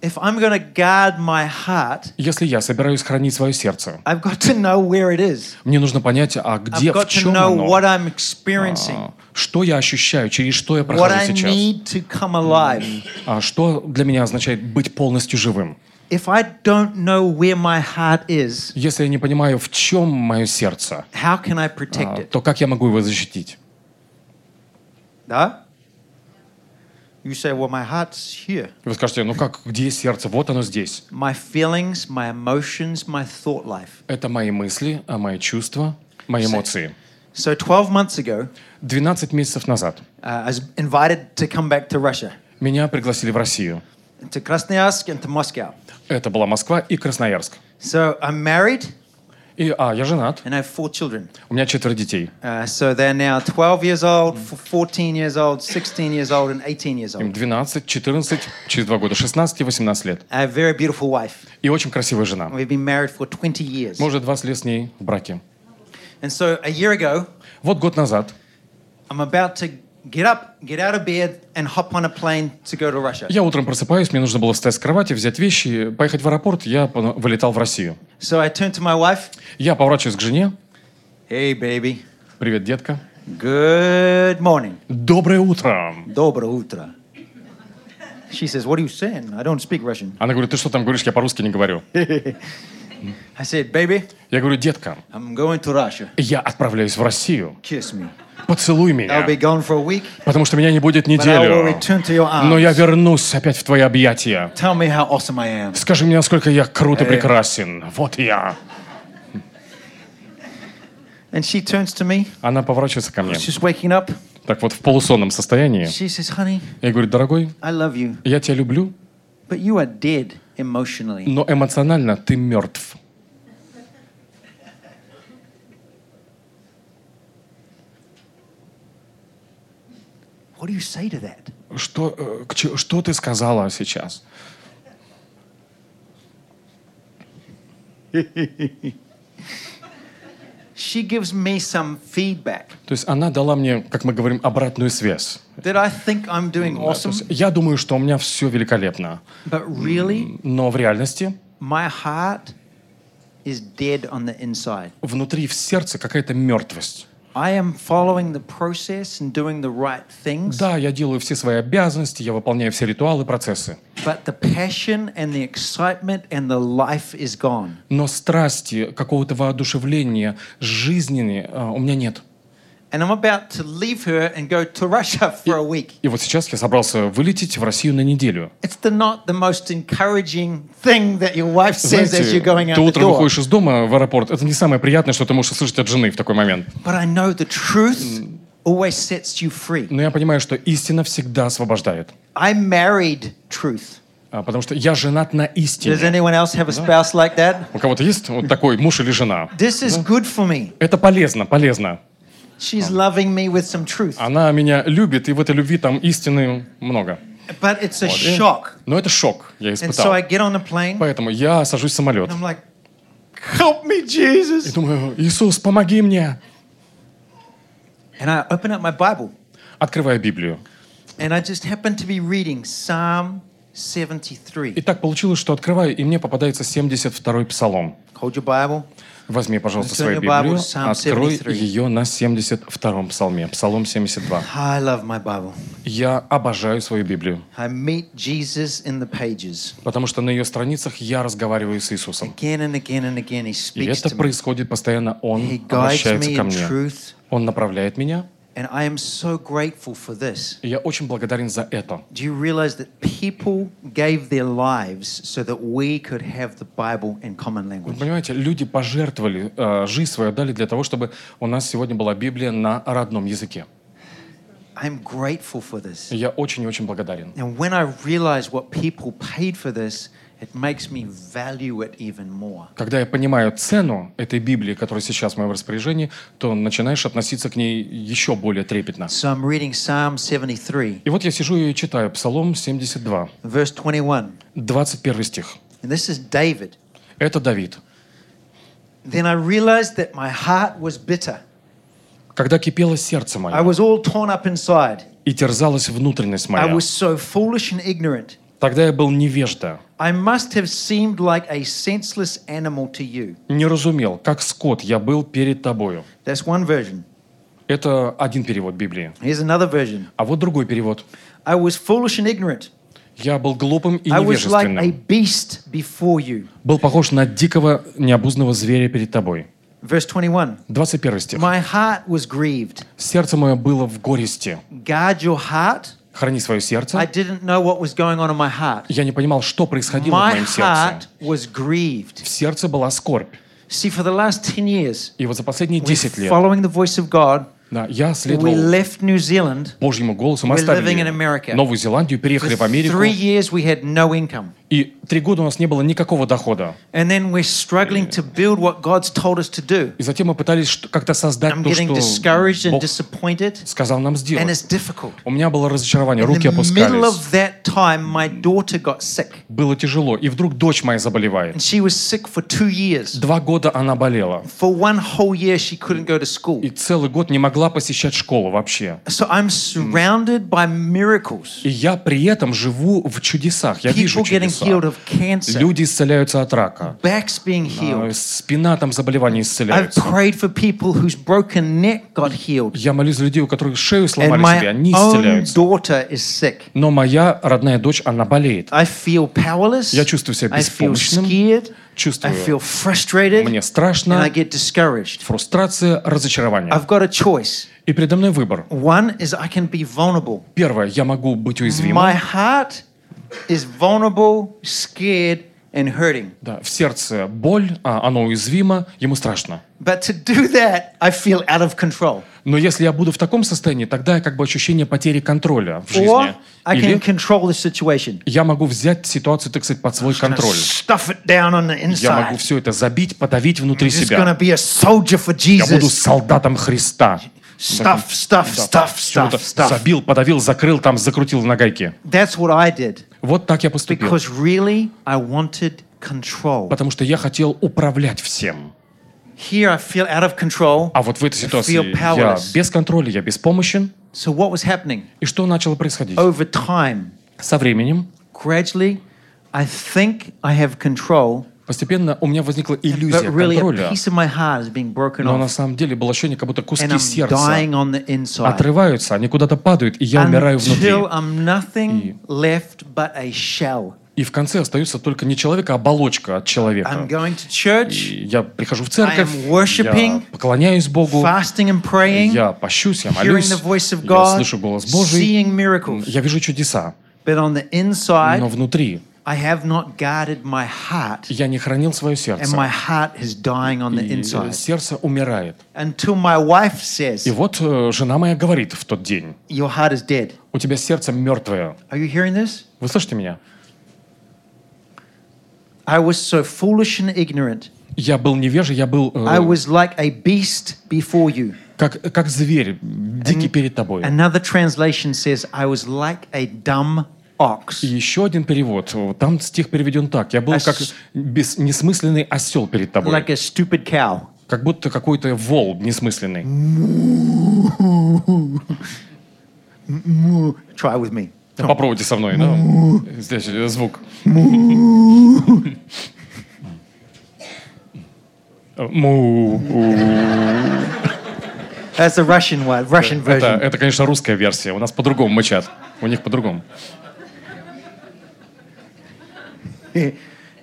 Speaker 2: If I'm going to guard my heart,
Speaker 3: Если я собираюсь хранить свое сердце,
Speaker 2: I've got to know where it is.
Speaker 3: мне нужно понять, а где, в чем оно,
Speaker 2: I'm experiencing,
Speaker 3: а, что я ощущаю, через что я
Speaker 2: what
Speaker 3: прохожу
Speaker 2: I
Speaker 3: сейчас,
Speaker 2: need to come alive.
Speaker 3: а что для меня означает быть полностью живым.
Speaker 2: If I don't know where my heart is,
Speaker 3: Если я не понимаю, в чем мое сердце,
Speaker 2: how can I
Speaker 3: а, то как я могу его защитить?
Speaker 2: Да? You say, well, my heart's here.
Speaker 3: Вы скажете, ну как, где сердце? Вот оно здесь.
Speaker 2: My feelings, my emotions, my thought life.
Speaker 3: Это мои мысли, а мои чувства, мои эмоции.
Speaker 2: So 12 months ago,
Speaker 3: 12 месяцев назад
Speaker 2: uh, I was invited to come back to Russia,
Speaker 3: меня пригласили в Россию.
Speaker 2: to Krasnoyarsk and to Moscow.
Speaker 3: Это была Москва и Красноярск.
Speaker 2: So I'm married
Speaker 3: И, а, я женат.
Speaker 2: and I have four children.
Speaker 3: У меня четверо детей.
Speaker 2: Uh, so they're now 12 years old, f- 14 years old, 16 years old, and 18 years
Speaker 3: Им
Speaker 2: old.
Speaker 3: 12, 14, через два года 16 и 18 лет.
Speaker 2: I have a very beautiful wife.
Speaker 3: И очень красивая жена.
Speaker 2: We've been married for 20 years.
Speaker 3: Мы уже 20 лет с ней в браке.
Speaker 2: And so a year ago,
Speaker 3: Вот год назад
Speaker 2: I'm about to get up, get out of bed, and hop on a plane to go to Russia.
Speaker 3: я утром просыпаюсь, мне нужно было встать с кровати, взять вещи, поехать в аэропорт, я вылетал в Россию.
Speaker 2: So I turned to my wife.
Speaker 3: Я поворачиваюсь к жене.
Speaker 2: Hey, baby.
Speaker 3: Привет, детка.
Speaker 2: Good morning.
Speaker 3: Доброе утро.
Speaker 2: Доброе утро. She says, What are you saying? I don't speak Russian.
Speaker 3: Она говорит, ты что там говоришь, я по-русски не говорю.
Speaker 2: I said, Baby,
Speaker 3: Я говорю, детка,
Speaker 2: I'm going to Russia.
Speaker 3: я отправляюсь в Россию.
Speaker 2: Kiss me.
Speaker 3: Поцелуй меня, потому что меня не будет неделю. Но я вернусь опять в твои объятия.
Speaker 2: Awesome.
Speaker 3: Скажи мне, насколько я крут и
Speaker 2: Э.
Speaker 3: прекрасен. Вот я.
Speaker 2: And she turns to me.
Speaker 3: Она поворачивается ко мне.
Speaker 2: She's waking up.
Speaker 3: Так вот, в полусонном состоянии.
Speaker 2: She says, Honey,
Speaker 3: Я говорю, дорогой,
Speaker 2: I love you,
Speaker 3: я тебя люблю,
Speaker 2: but you are dead emotionally.
Speaker 3: но эмоционально ты мертв.
Speaker 2: What do you say to that?
Speaker 3: Что, э, что ты сказала сейчас?
Speaker 2: She gives me some feedback.
Speaker 3: То есть она дала мне, как мы говорим, обратную связь.
Speaker 2: Did I think I'm doing awesome?
Speaker 3: есть я думаю, что у меня все великолепно.
Speaker 2: But really,
Speaker 3: Но в реальности
Speaker 2: my heart is dead on the inside.
Speaker 3: внутри в сердце какая-то мертвость.
Speaker 2: I am following the process and doing the right things,
Speaker 3: Да, я делаю все свои обязанности, я выполняю все ритуалы, процессы.
Speaker 2: but the passion and the excitement and the life is gone.
Speaker 3: Но страсти, какого-то воодушевления, жизни э, у меня нет.
Speaker 2: And I'm about to leave her and go to Russia for a week.
Speaker 3: И вот сейчас я собрался вылететь в Россию на неделю.
Speaker 2: It's the, not the most encouraging thing that your wife says as you're going
Speaker 3: Знаете,
Speaker 2: out
Speaker 3: ты
Speaker 2: the
Speaker 3: утром
Speaker 2: door.
Speaker 3: выходишь из дома в аэропорт, это не самое приятное, что ты можешь услышать от жены в такой момент.
Speaker 2: But I know the truth always sets you free.
Speaker 3: Но я понимаю, что истина всегда освобождает.
Speaker 2: I married truth.
Speaker 3: А, Потому что я женат на
Speaker 2: Does
Speaker 3: истине.
Speaker 2: anyone else have a spouse like that?
Speaker 3: У кого-то есть вот такой муж или жена?
Speaker 2: This is good for me.
Speaker 3: Это полезно, полезно.
Speaker 2: She's loving me with some truth.
Speaker 3: Она меня любит, и в этой любви там истины много.
Speaker 2: But it's a
Speaker 3: Вот, и-
Speaker 2: shock.
Speaker 3: Но это шок, я
Speaker 2: And so
Speaker 3: испытал.
Speaker 2: I get on the plane
Speaker 3: Поэтому я сажусь в самолет.
Speaker 2: and I'm like, help me,
Speaker 3: И
Speaker 2: Jesus.
Speaker 3: думаю, Иисус, помоги мне.
Speaker 2: And I open up my Bible
Speaker 3: Открываю Библию.
Speaker 2: and I just happen to be reading Psalm 73.
Speaker 3: И так получилось, что открываю, и мне попадается 72-й псалом.
Speaker 2: Hold your Bible.
Speaker 3: Возьми, пожалуйста, свою Библию, открой
Speaker 2: 73.
Speaker 3: ее на 72-м псалме, Псалом 72.
Speaker 2: I love my Bible.
Speaker 3: Я обожаю свою Библию,
Speaker 2: I meet Jesus in the pages.
Speaker 3: потому что на ее страницах я разговариваю с Иисусом.
Speaker 2: Again and again and again, He
Speaker 3: И
Speaker 2: speaks
Speaker 3: это
Speaker 2: to me.
Speaker 3: происходит постоянно. Он обращается ко мне. Он направляет меня.
Speaker 2: And I am so grateful for this.
Speaker 3: И я очень благодарен за это.
Speaker 2: Do you realize that people gave their lives so that we could have the Bible in common
Speaker 3: Вы
Speaker 2: language?
Speaker 3: понимаете, люди пожертвовали, э, жизнь свою отдали для того, чтобы у нас сегодня была Библия на родном языке.
Speaker 2: I'm grateful for this.
Speaker 3: И я очень и очень благодарен.
Speaker 2: And when I realize what people paid for this, it makes me value it even more.
Speaker 3: Когда я понимаю цену этой Библии, которая сейчас в моем распоряжении, то начинаешь относиться к ней еще более трепетно.
Speaker 2: So I'm reading Psalm 73,
Speaker 3: И вот я сижу и читаю Псалом 72,
Speaker 2: verse 21.
Speaker 3: 21 стих.
Speaker 2: And this is David.
Speaker 3: Это Давид.
Speaker 2: Then I realized that my heart was bitter.
Speaker 3: Когда кипело сердце
Speaker 2: I
Speaker 3: мое
Speaker 2: was all torn up inside.
Speaker 3: и терзалась внутренность
Speaker 2: I
Speaker 3: моя,
Speaker 2: was so foolish and ignorant.
Speaker 3: Тогда я был невежда,
Speaker 2: I must have seemed like a senseless animal to you.
Speaker 3: не разумел, как скот я был перед тобою.
Speaker 2: That's one version.
Speaker 3: Это один перевод Библии.
Speaker 2: Here's another version.
Speaker 3: А вот другой перевод.
Speaker 2: I was foolish and ignorant.
Speaker 3: Я был глупым и
Speaker 2: I was like a
Speaker 3: невежественным.
Speaker 2: beast before you.
Speaker 3: Был похож на дикого, необузного зверя перед тобой.
Speaker 2: Verse 21.
Speaker 3: 21 стих.
Speaker 2: My heart was grieved.
Speaker 3: Сердце мое было в горести.
Speaker 2: Guard your heart.
Speaker 3: Храни свое
Speaker 2: I
Speaker 3: сердце.
Speaker 2: didn't know what was going on in my heart.
Speaker 3: Я не понимал, что происходило в
Speaker 2: My
Speaker 3: моем сердце. В сердце была скорбь.
Speaker 2: See, for the last 10 years,
Speaker 3: И вот за последние
Speaker 2: we're
Speaker 3: 10 лет
Speaker 2: following the voice of God.
Speaker 3: да, я
Speaker 2: We
Speaker 3: следовал
Speaker 2: left New Zealand.
Speaker 3: Божьему голосу. Мы оставили. Новую Зеландию, переехали в
Speaker 2: For
Speaker 3: Америку.
Speaker 2: three years, we had no income.
Speaker 3: И три года у нас не было никакого дохода.
Speaker 2: And then we're struggling to build what God's told us to do.
Speaker 3: И затем мы пытались как-то создать
Speaker 2: I'm
Speaker 3: то,
Speaker 2: getting
Speaker 3: что
Speaker 2: discouraged and
Speaker 3: Бог
Speaker 2: disappointed,
Speaker 3: сказал нам
Speaker 2: and
Speaker 3: сделать.
Speaker 2: it's difficult.
Speaker 3: У меня было разочарование,
Speaker 2: In
Speaker 3: руки
Speaker 2: middle
Speaker 3: опускались.
Speaker 2: of that time, my daughter got sick,
Speaker 3: Было тяжело. И вдруг дочь моя заболевает.
Speaker 2: and she was sick for two years.
Speaker 3: Два года она болела.
Speaker 2: For one whole year, she couldn't go to school.
Speaker 3: И целый год не могла посещать школу вообще.
Speaker 2: So I'm surrounded by miracles.
Speaker 3: И я при этом живу в чудесах. Я вижу
Speaker 2: People
Speaker 3: чудеса.
Speaker 2: Healed of cancer,
Speaker 3: Люди исцеляются от рака.
Speaker 2: backs being healed.
Speaker 3: Спина там заболевания
Speaker 2: I've
Speaker 3: исцеляются.
Speaker 2: prayed for people whose broken neck got healed,
Speaker 3: Я молюсь за людей, у которых шею сломали себе, они исцеляются. Но моя родная дочь, она болеет.
Speaker 2: I feel powerless.
Speaker 3: Я чувствую себя
Speaker 2: I feel
Speaker 3: беспомощным.
Speaker 2: scared. I
Speaker 3: Чувствую,
Speaker 2: feel frustrated.
Speaker 3: мне
Speaker 2: And I
Speaker 3: страшно,
Speaker 2: get discouraged.
Speaker 3: фрустрация, разочарование.
Speaker 2: I've got a choice.
Speaker 3: И передо мной выбор.
Speaker 2: One is I can be vulnerable.
Speaker 3: Первое, я могу быть уязвимым.
Speaker 2: My heart is vulnerable, scared, and hurting.
Speaker 3: Да, в сердце боль, а оно уязвимо, ему страшно.
Speaker 2: But to do that, I feel out of control.
Speaker 3: Но если я буду в таком состоянии, тогда как бы ощущение потери контроля в
Speaker 2: Or
Speaker 3: жизни.
Speaker 2: I can
Speaker 3: Или
Speaker 2: control the situation.
Speaker 3: я могу взять ситуацию, так сказать, под свой контроль.
Speaker 2: stuff it down on the
Speaker 3: Я могу
Speaker 2: inside.
Speaker 3: все это забить, подавить внутри
Speaker 2: Just
Speaker 3: себя.
Speaker 2: be a soldier for
Speaker 3: Я буду
Speaker 2: Jesus.
Speaker 3: солдатом Христа.
Speaker 2: Stuff, stuff, stuff, stuff, stuff.
Speaker 3: забил, подавил, закрыл, там закрутил на гайке.
Speaker 2: That's what I did.
Speaker 3: Вот так я поступил.
Speaker 2: Because really, I wanted control.
Speaker 3: Потому что я хотел управлять всем.
Speaker 2: Here, I feel out of control.
Speaker 3: А вот в этой ситуации я без контроля, я беспомощен.
Speaker 2: So, what was happening?
Speaker 3: И что начало происходить?
Speaker 2: Over time,
Speaker 3: Со временем
Speaker 2: gradually, I think I have control,
Speaker 3: постепенно у меня возникла иллюзия контроля. Но на самом деле было ощущение, как будто куски сердца отрываются, они куда-то падают, и я умираю внутри.
Speaker 2: Shell.
Speaker 3: И в конце остается только не человек, а оболочка от человека. И я прихожу в церковь, я поклоняюсь Богу,
Speaker 2: praying,
Speaker 3: я пощусь, я молюсь,
Speaker 2: of
Speaker 3: я
Speaker 2: God,
Speaker 3: слышу голос Божий, я вижу чудеса. Но внутри
Speaker 2: I have not guarded my heart,
Speaker 3: я не хранил свое
Speaker 2: and my
Speaker 3: сердце.
Speaker 2: heart is dying on the
Speaker 3: И
Speaker 2: inside.
Speaker 3: сердце умирает.
Speaker 2: Until my wife says,
Speaker 3: И вот э, жена моя говорит в тот день,
Speaker 2: Your heart is dead.
Speaker 3: у тебя сердце мертвое.
Speaker 2: Are you hearing this?
Speaker 3: Вы слышите меня?
Speaker 2: I was so foolish and ignorant.
Speaker 3: Я был невежий, я был э,
Speaker 2: I was like a beast before you.
Speaker 3: как, как зверь, дикий перед тобой.
Speaker 2: Another translation says, I was like a dumb ox.
Speaker 3: И еще один перевод. Там стих переведен так. Я был
Speaker 2: А
Speaker 3: как бес- несмысленный осел перед тобой.
Speaker 2: Like a stupid cow.
Speaker 3: Как будто какой-то вол несмысленный.
Speaker 2: Try with me.
Speaker 3: Попробуйте со мной, да? Здесь звук. Му.
Speaker 2: That's the Russian one, Russian
Speaker 3: Это,
Speaker 2: version.
Speaker 3: это, конечно, русская версия. У нас по-другому мычат. У них по-другому.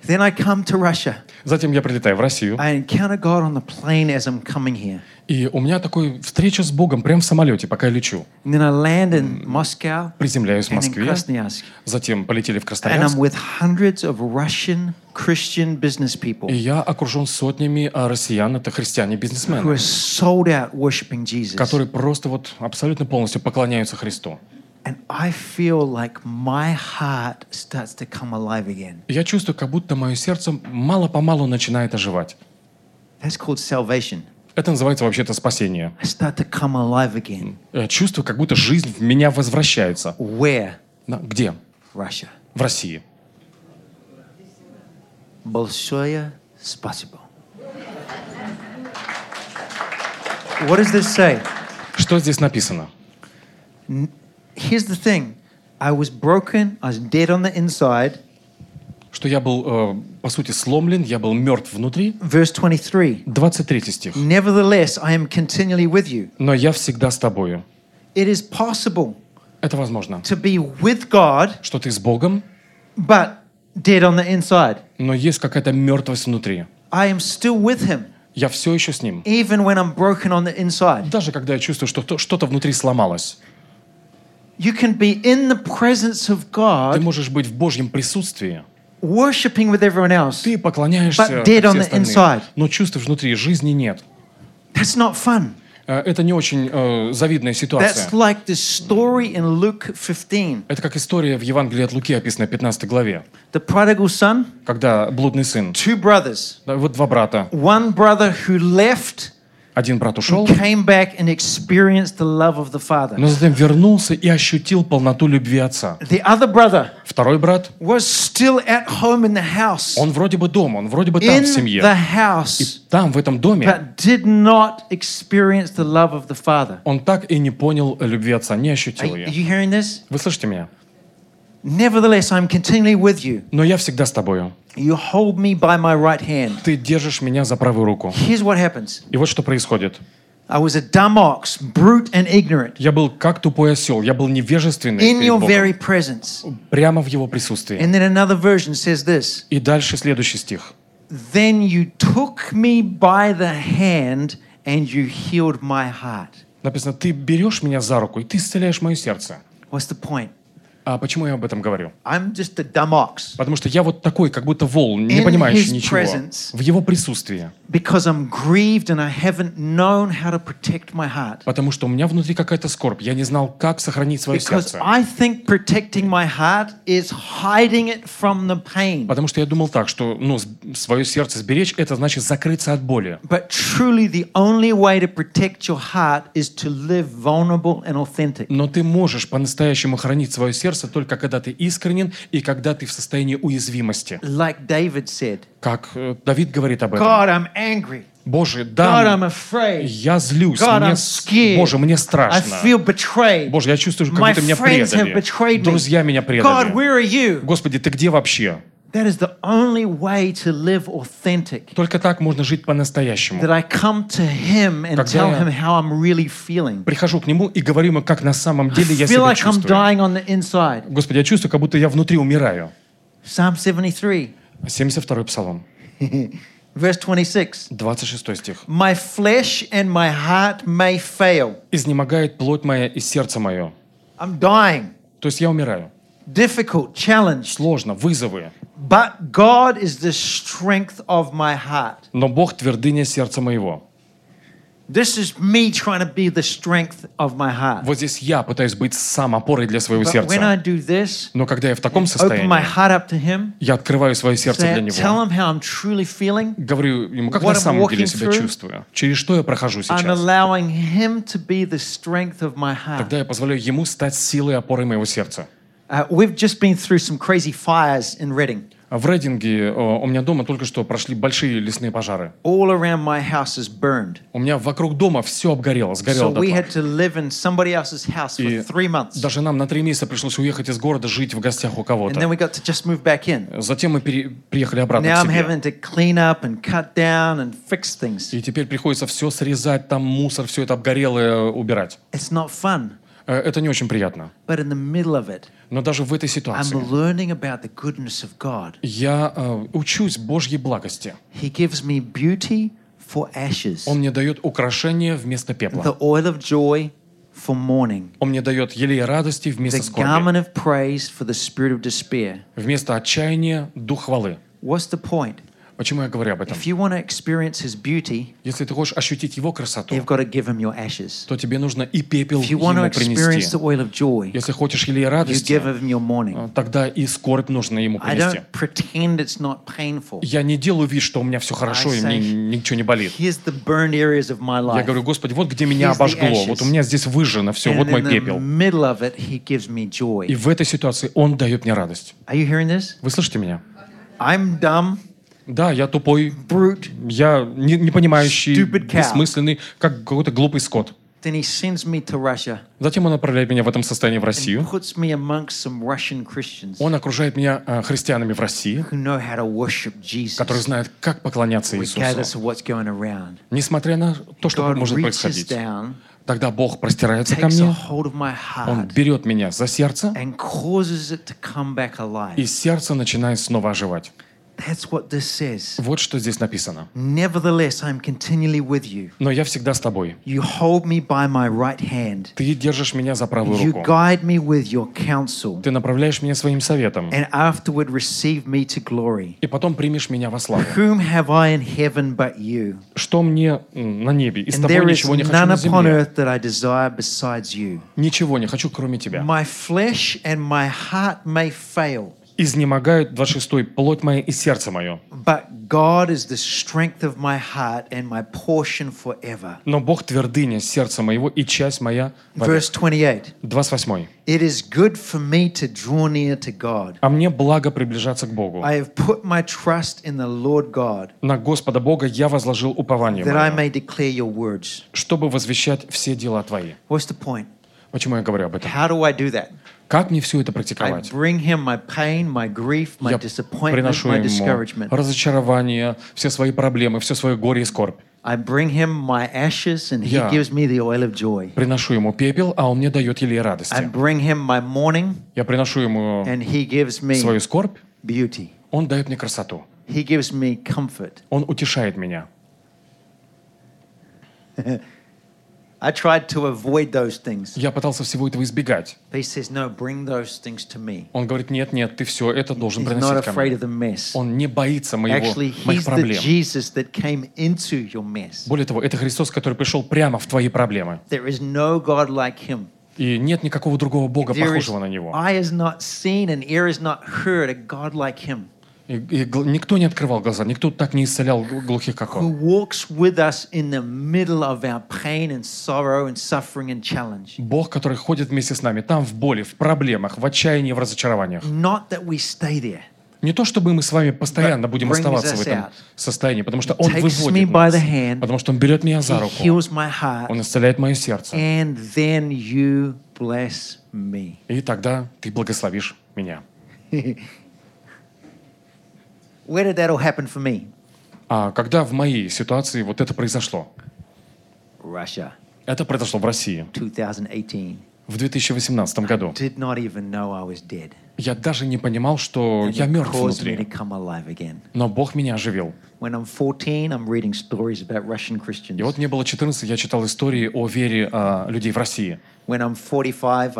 Speaker 2: Then I come to Russia.
Speaker 3: Затем я прилетаю в Россию.
Speaker 2: I encounter God on the plane as I'm coming here.
Speaker 3: И у меня такой встреча с Богом прямо в самолете, пока я лечу.
Speaker 2: And then I land in Moscow
Speaker 3: Приземляюсь в Москве. Затем полетели в
Speaker 2: And I'm
Speaker 3: Красноярск.
Speaker 2: with hundreds of Russian Christian business people
Speaker 3: И я окружен сотнями а, россиян, это
Speaker 2: who
Speaker 3: христиане-бизнесмены,
Speaker 2: are sold out worshiping Jesus.
Speaker 3: которые просто вот абсолютно полностью поклоняются Христу.
Speaker 2: And I feel like my heart starts to come alive again.
Speaker 3: Я чувствую, как будто мое сердце мало-помалу начинает оживать.
Speaker 2: That's called salvation.
Speaker 3: Это называется вообще-то спасение.
Speaker 2: I start to come alive again.
Speaker 3: Я чувствую, как будто жизнь в меня возвращается.
Speaker 2: Where?
Speaker 3: Да, Где?
Speaker 2: Russia.
Speaker 3: В России.
Speaker 2: Большое спасибо. What does this say?
Speaker 3: Что здесь написано?
Speaker 2: Here's the thing. I was broken, I was dead on the inside.
Speaker 3: Что я был, э, по сути, сломлен, я был мертв внутри.
Speaker 2: Verse 23.
Speaker 3: 23 стих.
Speaker 2: Nevertheless, I am continually with you.
Speaker 3: Но я всегда с тобою.
Speaker 2: It is possible
Speaker 3: Это возможно.
Speaker 2: to be with God,
Speaker 3: Что ты с Богом,
Speaker 2: but dead on the inside.
Speaker 3: но есть какая-то мертвость внутри.
Speaker 2: I am still with Him,
Speaker 3: Я все еще с Ним.
Speaker 2: even when I'm broken on the inside.
Speaker 3: Даже когда я чувствую, что то- что-то внутри сломалось.
Speaker 2: You can be in the presence of
Speaker 3: Ты
Speaker 2: God,
Speaker 3: можешь быть в Божьем присутствии.
Speaker 2: worshiping with everyone else.
Speaker 3: Ты поклоняешься,
Speaker 2: But
Speaker 3: как
Speaker 2: dead
Speaker 3: все
Speaker 2: on the
Speaker 3: остальные,
Speaker 2: inside.
Speaker 3: но чувствуешь внутри, жизни нет.
Speaker 2: That's not fun.
Speaker 3: Э, Это не очень э, завидная
Speaker 2: That's
Speaker 3: ситуация.
Speaker 2: like the story in Luke 15.
Speaker 3: Это как история в Евангелии от Луки, описанная в 15 главе,
Speaker 2: The prodigal son,
Speaker 3: когда блудный сын,
Speaker 2: two brothers.
Speaker 3: да, вот два брата,
Speaker 2: One brother who left
Speaker 3: один брат ушел,
Speaker 2: came back and experienced the love of the father.
Speaker 3: но затем вернулся и ощутил полноту любви отца.
Speaker 2: The other brother
Speaker 3: Второй брат,
Speaker 2: was still at home in the house,
Speaker 3: он вроде бы дома, он вроде бы там
Speaker 2: in
Speaker 3: в семье,
Speaker 2: the
Speaker 3: и
Speaker 2: house,
Speaker 3: там, в этом доме,
Speaker 2: but did not experience the love of the father.
Speaker 3: он так и не понял любви отца, не ощутил
Speaker 2: are
Speaker 3: ее.
Speaker 2: you hearing this?
Speaker 3: Вы слышите меня?
Speaker 2: Nevertheless, I'm continually with you.
Speaker 3: Но я всегда с тобою.
Speaker 2: You hold me by my right hand.
Speaker 3: Ты держишь меня за правую руку.
Speaker 2: Here's what happens
Speaker 3: И вот что происходит.
Speaker 2: I was a dumb ox, brute and ignorant,
Speaker 3: Я был как тупой осел, я был невежественный
Speaker 2: in your very presence.
Speaker 3: прямо в его присутствии.
Speaker 2: And then another version says this
Speaker 3: И дальше следующий стих.
Speaker 2: Then you took me by the hand and you healed my heart.
Speaker 3: Написано, ты берешь меня за руку, и ты исцеляешь мое сердце.
Speaker 2: What's the point?
Speaker 3: А почему я об этом говорю?
Speaker 2: I'm just a dumb ox
Speaker 3: Потому что я вот такой, как будто вол, не
Speaker 2: In
Speaker 3: понимающий ничего.
Speaker 2: presence.
Speaker 3: В его присутствии.
Speaker 2: because I'm grieved and I haven't known how to protect my heart.
Speaker 3: Потому что у меня внутри какая-то скорбь. Я не знал, как сохранить свое
Speaker 2: Because
Speaker 3: сердце.
Speaker 2: I think protecting my heart is hiding it from the pain.
Speaker 3: Потому что я думал так, что ну, свое сердце сберечь, это значит закрыться от боли.
Speaker 2: But truly, the only way to protect your heart is to live vulnerable and authentic.
Speaker 3: Но ты можешь по-настоящему хранить свое сердце только когда ты искренен и когда ты в состоянии уязвимости.
Speaker 2: Like David said,
Speaker 3: Как э, Давид говорит об этом.
Speaker 2: God, I'm angry.
Speaker 3: Боже,
Speaker 2: God,
Speaker 3: да,
Speaker 2: I'm afraid.
Speaker 3: я злюсь,
Speaker 2: God,
Speaker 3: мне
Speaker 2: I'm scared.
Speaker 3: Боже, мне
Speaker 2: I
Speaker 3: страшно.
Speaker 2: feel betrayed.
Speaker 3: Боже, я чувствую, как
Speaker 2: My
Speaker 3: будто меня предали. Друзья меня
Speaker 2: God,
Speaker 3: предали.
Speaker 2: where are you?
Speaker 3: Господи, ты где вообще?
Speaker 2: That is the only way to live authentic.
Speaker 3: Только так можно жить
Speaker 2: That
Speaker 3: по-настоящему.
Speaker 2: I come to Him and
Speaker 3: Когда
Speaker 2: tell Him how I'm really feeling.
Speaker 3: Прихожу к Нему и говорю Ему, как на самом деле я себя
Speaker 2: like I'm
Speaker 3: чувствую.
Speaker 2: dying on the inside.
Speaker 3: Господи, я чувствую, как будто я внутри умираю.
Speaker 2: Psalm 73,
Speaker 3: 72-й Псалом,
Speaker 2: verse 26.
Speaker 3: 26 стих.
Speaker 2: My flesh and my heart may fail.
Speaker 3: «Изнемогает плоть моя и сердце мое».
Speaker 2: I'm dying.
Speaker 3: То есть я умираю.
Speaker 2: Difficult, challenged.
Speaker 3: Сложно, вызовы.
Speaker 2: But God is the strength of my heart.
Speaker 3: Но Бог твердыня сердца моего.
Speaker 2: This is me trying to be the strength of my heart.
Speaker 3: Вот здесь я пытаюсь быть сам опорой для своего
Speaker 2: But when I
Speaker 3: сердца.
Speaker 2: do this,
Speaker 3: Но когда я в таком
Speaker 2: open my
Speaker 3: состоянии,
Speaker 2: heart up to Him,
Speaker 3: я открываю свое сердце
Speaker 2: say,
Speaker 3: для
Speaker 2: tell
Speaker 3: Него.
Speaker 2: Him how I'm truly feeling,
Speaker 3: Говорю ему, как
Speaker 2: What
Speaker 3: на
Speaker 2: I'm
Speaker 3: самом деле себя
Speaker 2: through,
Speaker 3: чувствую. Через что я прохожу
Speaker 2: I'm
Speaker 3: сейчас.
Speaker 2: allowing Him to be the strength of my heart.
Speaker 3: Тогда я позволяю Ему стать силой опорой моего сердца.
Speaker 2: Uh, we've just been through some crazy fires in Reading.
Speaker 3: В Рейдинге у меня дома только что прошли большие лесные пожары.
Speaker 2: All around my house is burned.
Speaker 3: У меня вокруг дома все обгорело,
Speaker 2: So
Speaker 3: сгорело
Speaker 2: we
Speaker 3: дотла.
Speaker 2: had to live in somebody else's house for three months.
Speaker 3: даже нам на три месяца пришлось уехать из города, жить в гостях у
Speaker 2: And then
Speaker 3: кого-то.
Speaker 2: we got to just move back in.
Speaker 3: Затем мы пере- приехали обратно
Speaker 2: Now
Speaker 3: к
Speaker 2: I'm
Speaker 3: себе.
Speaker 2: having to clean up and cut down and fix things.
Speaker 3: И теперь приходится все срезать, там мусор, все это обгорелое убирать.
Speaker 2: It's not fun,
Speaker 3: Это не очень приятно.
Speaker 2: but in the middle of it,
Speaker 3: Но даже в этой
Speaker 2: I'm
Speaker 3: ситуации
Speaker 2: learning about the goodness of God.
Speaker 3: я э, учусь Божьей благости.
Speaker 2: He gives me beauty for ashes,
Speaker 3: Он мне дает украшение вместо пепла.
Speaker 2: the oil of joy for mourning,
Speaker 3: Он мне дает елей радости вместо
Speaker 2: the
Speaker 3: скорби.
Speaker 2: garment of praise for the spirit of despair.
Speaker 3: Вместо отчаяния – дух хвалы.
Speaker 2: What's the point?
Speaker 3: Почему я говорю об этом?
Speaker 2: If you want to experience His beauty,
Speaker 3: Если ты хочешь ощутить его красоту,
Speaker 2: you've got to give Him your ashes.
Speaker 3: то тебе нужно и пепел
Speaker 2: If you want to
Speaker 3: ему
Speaker 2: experience
Speaker 3: принести.
Speaker 2: the oil of joy,
Speaker 3: Если хочешь
Speaker 2: you
Speaker 3: радости,
Speaker 2: give Him your mourning.
Speaker 3: э, тогда и скорбь нужно ему
Speaker 2: I
Speaker 3: принести.
Speaker 2: don't pretend it's not painful.
Speaker 3: Я не делаю вид, что у меня все хорошо и
Speaker 2: I
Speaker 3: мне
Speaker 2: say-
Speaker 3: ничего не болит.
Speaker 2: Here's the burned areas of my
Speaker 3: Я
Speaker 2: life.
Speaker 3: говорю, Господи, вот где меня
Speaker 2: Here's the
Speaker 3: обожгло, вот у меня здесь выжжено все,
Speaker 2: And
Speaker 3: вот мой
Speaker 2: in the
Speaker 3: пепел.
Speaker 2: middle of it, He gives me
Speaker 3: И
Speaker 2: joy.
Speaker 3: в этой ситуации Он дает мне радость.
Speaker 2: Are you hearing this?
Speaker 3: Вы слышите меня?
Speaker 2: I'm dumb,
Speaker 3: Да, я тупой,
Speaker 2: brute.
Speaker 3: я не, не понимающий,
Speaker 2: Stupid cow.
Speaker 3: бессмысленный, как какой-то глупый скот.
Speaker 2: Then He sends me to Russia
Speaker 3: Затем он направляет меня в этом состоянии в
Speaker 2: and
Speaker 3: Россию.
Speaker 2: puts me amongst some Russian Christians
Speaker 3: Он окружает меня э, христианами в России,
Speaker 2: who know how to worship Jesus,
Speaker 3: которые знают, как поклоняться
Speaker 2: regardless
Speaker 3: Иисусу.
Speaker 2: of what's going around.
Speaker 3: Несмотря на то, что
Speaker 2: God
Speaker 3: может
Speaker 2: reaches
Speaker 3: происходить.
Speaker 2: down,
Speaker 3: Тогда Бог простирается ко мне, Он берет меня за сердце,
Speaker 2: and
Speaker 3: и сердце начинает снова оживать.
Speaker 2: That's what this says.
Speaker 3: Вот что здесь написано.
Speaker 2: Nevertheless, I'm continually with you.
Speaker 3: Но я всегда с тобой.
Speaker 2: You hold me by my right hand.
Speaker 3: Ты держишь меня за правую
Speaker 2: You
Speaker 3: руку.
Speaker 2: guide me with your counsel,
Speaker 3: Ты направляешь меня своим советом.
Speaker 2: and afterward receive me to glory.
Speaker 3: И потом примешь меня во славу.
Speaker 2: Whom have I in heaven but you?
Speaker 3: Что мне на небе? И с тобой
Speaker 2: there is
Speaker 3: ничего не хочу
Speaker 2: none
Speaker 3: на
Speaker 2: upon
Speaker 3: земле.
Speaker 2: earth that I desire besides you.
Speaker 3: Ничего не хочу, кроме тебя.
Speaker 2: My flesh and my heart may fail,
Speaker 3: Изнемогают 26 плоть моя и сердце мое.
Speaker 2: but God is the strength of my heart and my portion forever.
Speaker 3: Но Бог твердыня сердца моего и часть моя.
Speaker 2: Verse 28
Speaker 3: 28.
Speaker 2: It is good for me to draw near to God.
Speaker 3: А мне благо приближаться к Богу.
Speaker 2: I have put my trust in the Lord God
Speaker 3: На Господа Бога я возложил упование
Speaker 2: that I may declare your words.
Speaker 3: чтобы возвещать все дела Твои.
Speaker 2: What's the point?
Speaker 3: Почему я говорю об этом?
Speaker 2: How do I do that?
Speaker 3: Как мне все это практиковать?
Speaker 2: my pain, my grief, my
Speaker 3: Я приношу ему разочарование, все свои проблемы, все свое горе и скорбь.
Speaker 2: I bring him my ashes and he
Speaker 3: Я
Speaker 2: gives me the oil of joy.
Speaker 3: Приношу ему пепел, а он мне дает елей
Speaker 2: I
Speaker 3: радости.
Speaker 2: bring him my mourning
Speaker 3: Я приношу ему
Speaker 2: and he gives me
Speaker 3: свою скорбь,
Speaker 2: beauty.
Speaker 3: он дает мне красоту.
Speaker 2: He gives me comfort.
Speaker 3: Он утешает меня.
Speaker 2: I tried to avoid those things.
Speaker 3: Я пытался всего этого избегать.
Speaker 2: But he says, No, bring those things to me.
Speaker 3: Он говорит, нет, нет, ты все это должен
Speaker 2: He's not
Speaker 3: приносить ко
Speaker 2: afraid
Speaker 3: мне.
Speaker 2: of the mess.
Speaker 3: Он не боится моего,
Speaker 2: Actually,
Speaker 3: моих
Speaker 2: he's the
Speaker 3: проблем.
Speaker 2: Jesus that came into your mess.
Speaker 3: Более того, это Христос, который пришел прямо в твои проблемы.
Speaker 2: There is no God like him.
Speaker 3: И нет никакого другого Бога, похожего на Него. И, и никто не открывал глаза, никто так не исцелял гл- глухих, как Он. Бог, который ходит вместе с нами, там в боли, в проблемах, в отчаянии, в разочарованиях. Не то, чтобы мы с вами постоянно будем оставаться в этом состоянии, потому что Он выводит нас, потому что Он берет меня за руку, Он исцеляет мое сердце, и тогда Ты благословишь меня.
Speaker 2: Where did that all happen for me?
Speaker 3: А когда в моей ситуации вот это произошло?
Speaker 2: Russia,
Speaker 3: Это произошло в России
Speaker 2: 2018.
Speaker 3: в 2018 году.
Speaker 2: Did not even know I was dead.
Speaker 3: Я даже не понимал, что
Speaker 2: And
Speaker 3: я мертв внутри. Но Бог меня оживил.
Speaker 2: When I'm 14, I'm reading stories about Russian
Speaker 3: И вот мне было 14, я читал истории о вере а, людей в России.
Speaker 2: When I'm 45,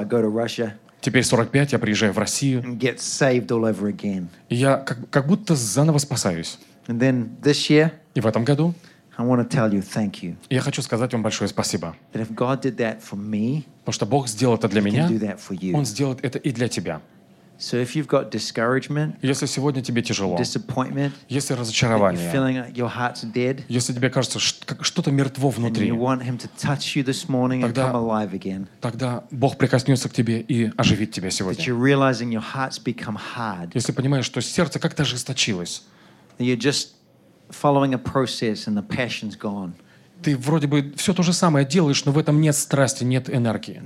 Speaker 3: Теперь 45, я приезжаю в Россию,
Speaker 2: get saved all over again.
Speaker 3: и я как, как будто заново спасаюсь.
Speaker 2: And then this year,
Speaker 3: И в этом году
Speaker 2: I want to tell you thank you.
Speaker 3: я хочу сказать вам большое спасибо.
Speaker 2: That if God did that for me,
Speaker 3: Потому что Бог сделал это для
Speaker 2: He
Speaker 3: меня,
Speaker 2: can do that for you.
Speaker 3: Он сделает это и для тебя.
Speaker 2: So if you've got discouragement,
Speaker 3: Если сегодня тебе тяжело,
Speaker 2: disappointment,
Speaker 3: если
Speaker 2: you're
Speaker 3: разочарование,
Speaker 2: feeling like your heart's dead,
Speaker 3: если тебе кажется, как что-то мертво
Speaker 2: and
Speaker 3: внутри,
Speaker 2: you want Him to touch you this morning and
Speaker 3: Тогда-
Speaker 2: come alive again,
Speaker 3: тогда Бог прикоснется к тебе и оживит тебя
Speaker 2: that
Speaker 3: сегодня.
Speaker 2: you're realizing your heart's become hard,
Speaker 3: Если понимаешь, что сердце как-то ожесточилось,
Speaker 2: that you're just following a process and the passion's gone,
Speaker 3: ты вроде бы все то же самое делаешь, но в этом нет страсти, нет энергии.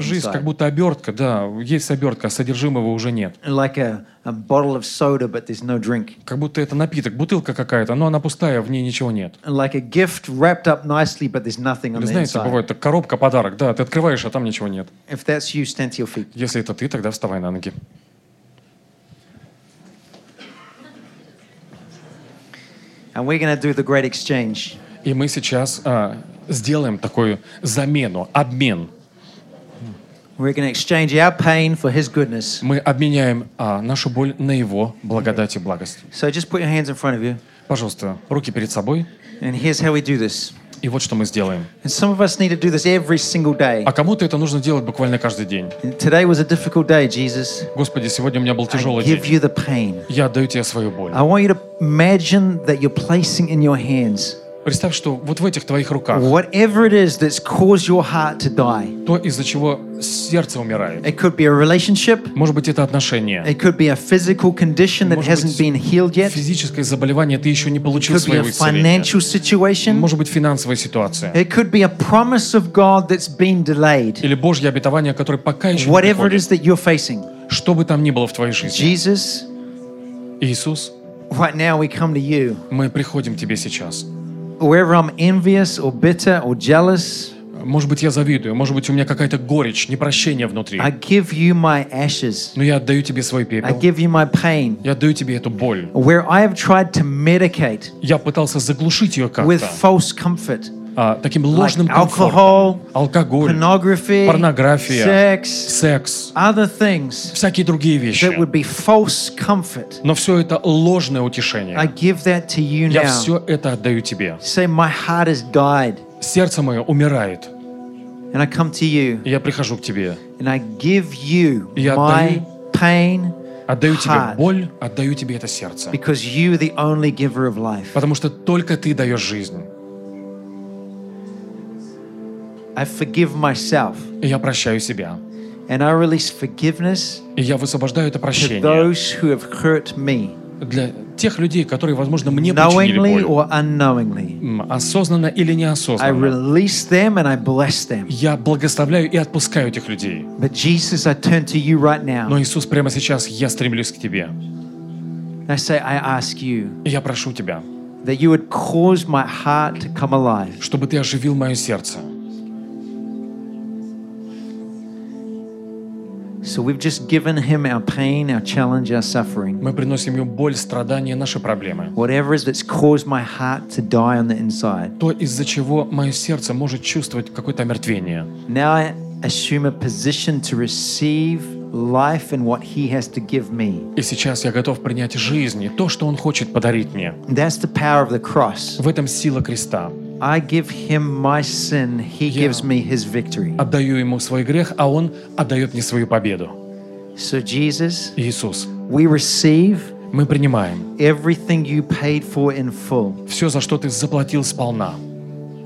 Speaker 3: Жизнь как будто обертка, да, есть обертка, а содержимого уже нет.
Speaker 2: like a, a bottle of soda but there's no drink,
Speaker 3: Как будто это напиток, бутылка какая-то, но она пустая, в ней ничего нет.
Speaker 2: like a gift wrapped up nicely but there's nothing on the
Speaker 3: знаете, бывает так, коробка, подарок, да, ты открываешь, а там ничего нет.
Speaker 2: If that's you, stand to your feet.
Speaker 3: Если это ты, тогда вставай на ноги.
Speaker 2: And we're to do the great exchange.
Speaker 3: И мы сейчас а, сделаем такую замену, обмен.
Speaker 2: We're to exchange our pain for His goodness.
Speaker 3: Мы обменяем а, нашу боль на Его благодать и благость.
Speaker 2: So just put your hands in front of you.
Speaker 3: Пожалуйста, руки перед собой.
Speaker 2: And here's how we do this.
Speaker 3: И вот что мы сделаем. А кому-то это нужно делать буквально каждый день. Господи, сегодня у меня был тяжелый день. Я отдаю тебе свою боль.
Speaker 2: I want you to imagine that you're placing in your hands
Speaker 3: Представь, что вот в этих твоих руках
Speaker 2: whatever it is that's caused your heart to die.
Speaker 3: то, из-за чего сердце умирает.
Speaker 2: It could be a relationship,
Speaker 3: Может быть, это отношение.
Speaker 2: it could be a physical condition that hasn't been healed yet, it
Speaker 3: Физическое заболевание, ты еще не получил
Speaker 2: could be a
Speaker 3: своего исцеления.
Speaker 2: financial situation,
Speaker 3: Может быть, финансовая ситуация.
Speaker 2: it could be a promise of God that's been delayed.
Speaker 3: Или Божье обетование, которое пока еще не
Speaker 2: Whatever it
Speaker 3: приходит.
Speaker 2: is that you're facing,
Speaker 3: Что бы там ни было в твоей жизни.
Speaker 2: Jesus,
Speaker 3: Иисус,
Speaker 2: right now we come to you.
Speaker 3: мы приходим к тебе сейчас.
Speaker 2: Wherever I'm envious or bitter or jealous,
Speaker 3: Может быть, я завидую, может быть, у меня какая-то горечь, непрощение внутри.
Speaker 2: I give you my ashes.
Speaker 3: Но я отдаю тебе свой
Speaker 2: I
Speaker 3: пепел.
Speaker 2: give you my pain.
Speaker 3: Я отдаю тебе эту боль.
Speaker 2: Where I have tried to medicate
Speaker 3: Я пытался заглушить ее
Speaker 2: with
Speaker 3: как-то
Speaker 2: false comfort,
Speaker 3: а, таким
Speaker 2: like
Speaker 3: ложным комфортом.
Speaker 2: alcohol,
Speaker 3: Алкоголь, порнография,
Speaker 2: sex,
Speaker 3: секс,
Speaker 2: other things
Speaker 3: всякие другие вещи.
Speaker 2: that would be false comfort.
Speaker 3: Но все это ложное
Speaker 2: I
Speaker 3: утешение.
Speaker 2: give that to you
Speaker 3: Я
Speaker 2: now.
Speaker 3: все это отдаю тебе.
Speaker 2: Say, my heart has died,
Speaker 3: Сердце мое умирает.
Speaker 2: and I come to you,
Speaker 3: И я прихожу к тебе.
Speaker 2: and I give you
Speaker 3: Я
Speaker 2: my pain,
Speaker 3: Отдаю тебе
Speaker 2: heart,
Speaker 3: боль, отдаю тебе это сердце.
Speaker 2: because you the only giver of life.
Speaker 3: Потому что только ты даешь жизнь.
Speaker 2: I forgive myself,
Speaker 3: И я прощаю себя.
Speaker 2: and I release forgiveness
Speaker 3: И я высвобождаю это
Speaker 2: to
Speaker 3: прощение
Speaker 2: those who have hurt me,
Speaker 3: для тех людей, которые, возможно, мне причинили боль.
Speaker 2: or unknowingly.
Speaker 3: М, Осознанно или
Speaker 2: I
Speaker 3: неосознанно.
Speaker 2: release them and I bless them.
Speaker 3: Я благословляю и отпускаю этих людей.
Speaker 2: But Jesus, I turn to you right now.
Speaker 3: Но, Иисус, прямо сейчас я стремлюсь к Тебе.
Speaker 2: I say, I ask you
Speaker 3: И я прошу Тебя,
Speaker 2: that you would cause my heart to come alive.
Speaker 3: чтобы Ты оживил мое сердце.
Speaker 2: So we've just given him our pain, our challenge, our suffering.
Speaker 3: Мы приносим Ему боль, страдания, наши проблемы.
Speaker 2: Whatever is that's caused my heart to die on the inside.
Speaker 3: То, из-за чего мое сердце может чувствовать какое-то омертвение.
Speaker 2: Now I assume a position to receive life and what he has to give me.
Speaker 3: И сейчас я готов принять жизнь и то, что Он хочет подарить мне.
Speaker 2: That's the power of the cross.
Speaker 3: В этом сила креста.
Speaker 2: I give him my sin, he
Speaker 3: Yeah.
Speaker 2: gives me his victory.
Speaker 3: Отдаю Ему свой грех, а Он отдает мне свою победу.
Speaker 2: So, Jesus,
Speaker 3: Иисус,
Speaker 2: we receive
Speaker 3: мы принимаем
Speaker 2: everything you paid for in full.
Speaker 3: все, за что Ты заплатил сполна.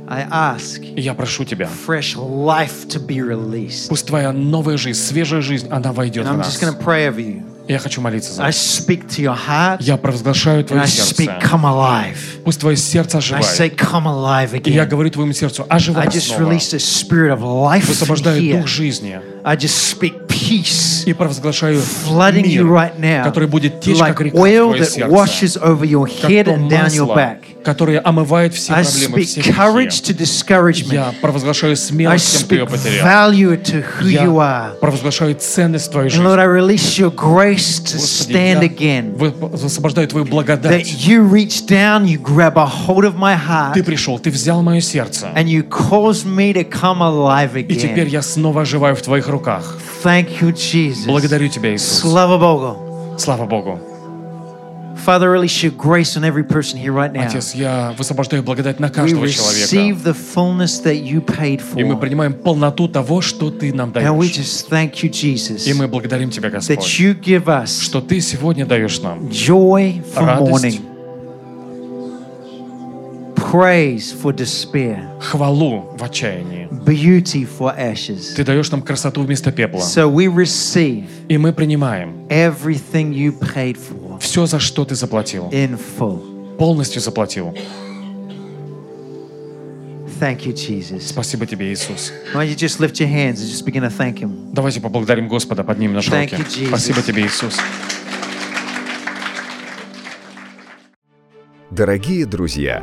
Speaker 2: I ask
Speaker 3: И я прошу Тебя,
Speaker 2: fresh life to be released.
Speaker 3: пусть Твоя новая жизнь, свежая жизнь, она войдет
Speaker 2: And
Speaker 3: в
Speaker 2: I'm
Speaker 3: нас.
Speaker 2: going to pray over you.
Speaker 3: Я хочу молиться за
Speaker 2: I
Speaker 3: вас.
Speaker 2: speak to your heart
Speaker 3: Я провозглашаю
Speaker 2: and
Speaker 3: Твое
Speaker 2: I speak,
Speaker 3: сердце.
Speaker 2: come alive.
Speaker 3: Пусть Твое сердце
Speaker 2: I say,
Speaker 3: оживает.
Speaker 2: come alive
Speaker 3: И я
Speaker 2: again.
Speaker 3: говорю Твоему сердцу,
Speaker 2: I
Speaker 3: оживай
Speaker 2: just
Speaker 3: снова.
Speaker 2: release the spirit of life
Speaker 3: Высвобождаю дух жизни
Speaker 2: I just speak peace
Speaker 3: и провозглашаю
Speaker 2: flooding you
Speaker 3: мир,
Speaker 2: right now,
Speaker 3: который будет течь, как
Speaker 2: like
Speaker 3: река в
Speaker 2: oil that
Speaker 3: сердце.
Speaker 2: washes over your
Speaker 3: Как
Speaker 2: head and down your back.
Speaker 3: которое омывает все
Speaker 2: I
Speaker 3: проблемы, все
Speaker 2: courage to discouragement.
Speaker 3: Я провозглашаю смелость тем, кто ее потерял.
Speaker 2: value to who you
Speaker 3: Я
Speaker 2: are.
Speaker 3: провозглашаю ценность Твоей
Speaker 2: And Lord,
Speaker 3: жизни.
Speaker 2: I release your grace to
Speaker 3: Господи,
Speaker 2: stand
Speaker 3: я
Speaker 2: again.
Speaker 3: вы- высвобождаю Твою
Speaker 2: That
Speaker 3: благодать.
Speaker 2: you reach down, you grab a hold of my heart,
Speaker 3: Ты пришел, Ты взял мое сердце.
Speaker 2: and you cause me to come alive
Speaker 3: И теперь
Speaker 2: again.
Speaker 3: я снова оживаю в Твоих руках.
Speaker 2: Thank you, Jesus.
Speaker 3: Благодарю Тебя, Иисус.
Speaker 2: Slava Bogu.
Speaker 3: Слава Богу.
Speaker 2: Father, release your grace on every person here right now.
Speaker 3: Отец, я высвобождаю благодать на каждого человека.
Speaker 2: receive the fullness that you paid
Speaker 3: И мы
Speaker 2: for.
Speaker 3: принимаем полноту того, что Ты нам
Speaker 2: And we
Speaker 3: даешь.
Speaker 2: just thank you, Jesus,
Speaker 3: И мы благодарим Тебя,
Speaker 2: that
Speaker 3: Господь,
Speaker 2: you give us
Speaker 3: что Ты сегодня даешь нам
Speaker 2: joy for
Speaker 3: Радость.
Speaker 2: mourning, praise for despair,
Speaker 3: хвалу в отчаянии.
Speaker 2: beauty for ashes.
Speaker 3: Ты даешь нам красоту вместо пепла.
Speaker 2: So we receive
Speaker 3: И мы принимаем
Speaker 2: everything you paid for
Speaker 3: все, за что Ты заплатил.
Speaker 2: in full.
Speaker 3: Полностью заплатил.
Speaker 2: Thank you, Jesus.
Speaker 3: Спасибо Тебе, Иисус.
Speaker 2: Why don't you just lift your hands and just begin to thank Him?
Speaker 3: Давайте поблагодарим Господа, поднимем наши
Speaker 2: Thank
Speaker 3: руки.
Speaker 2: you, Jesus.
Speaker 3: Спасибо Тебе, Иисус.
Speaker 1: Дорогие друзья,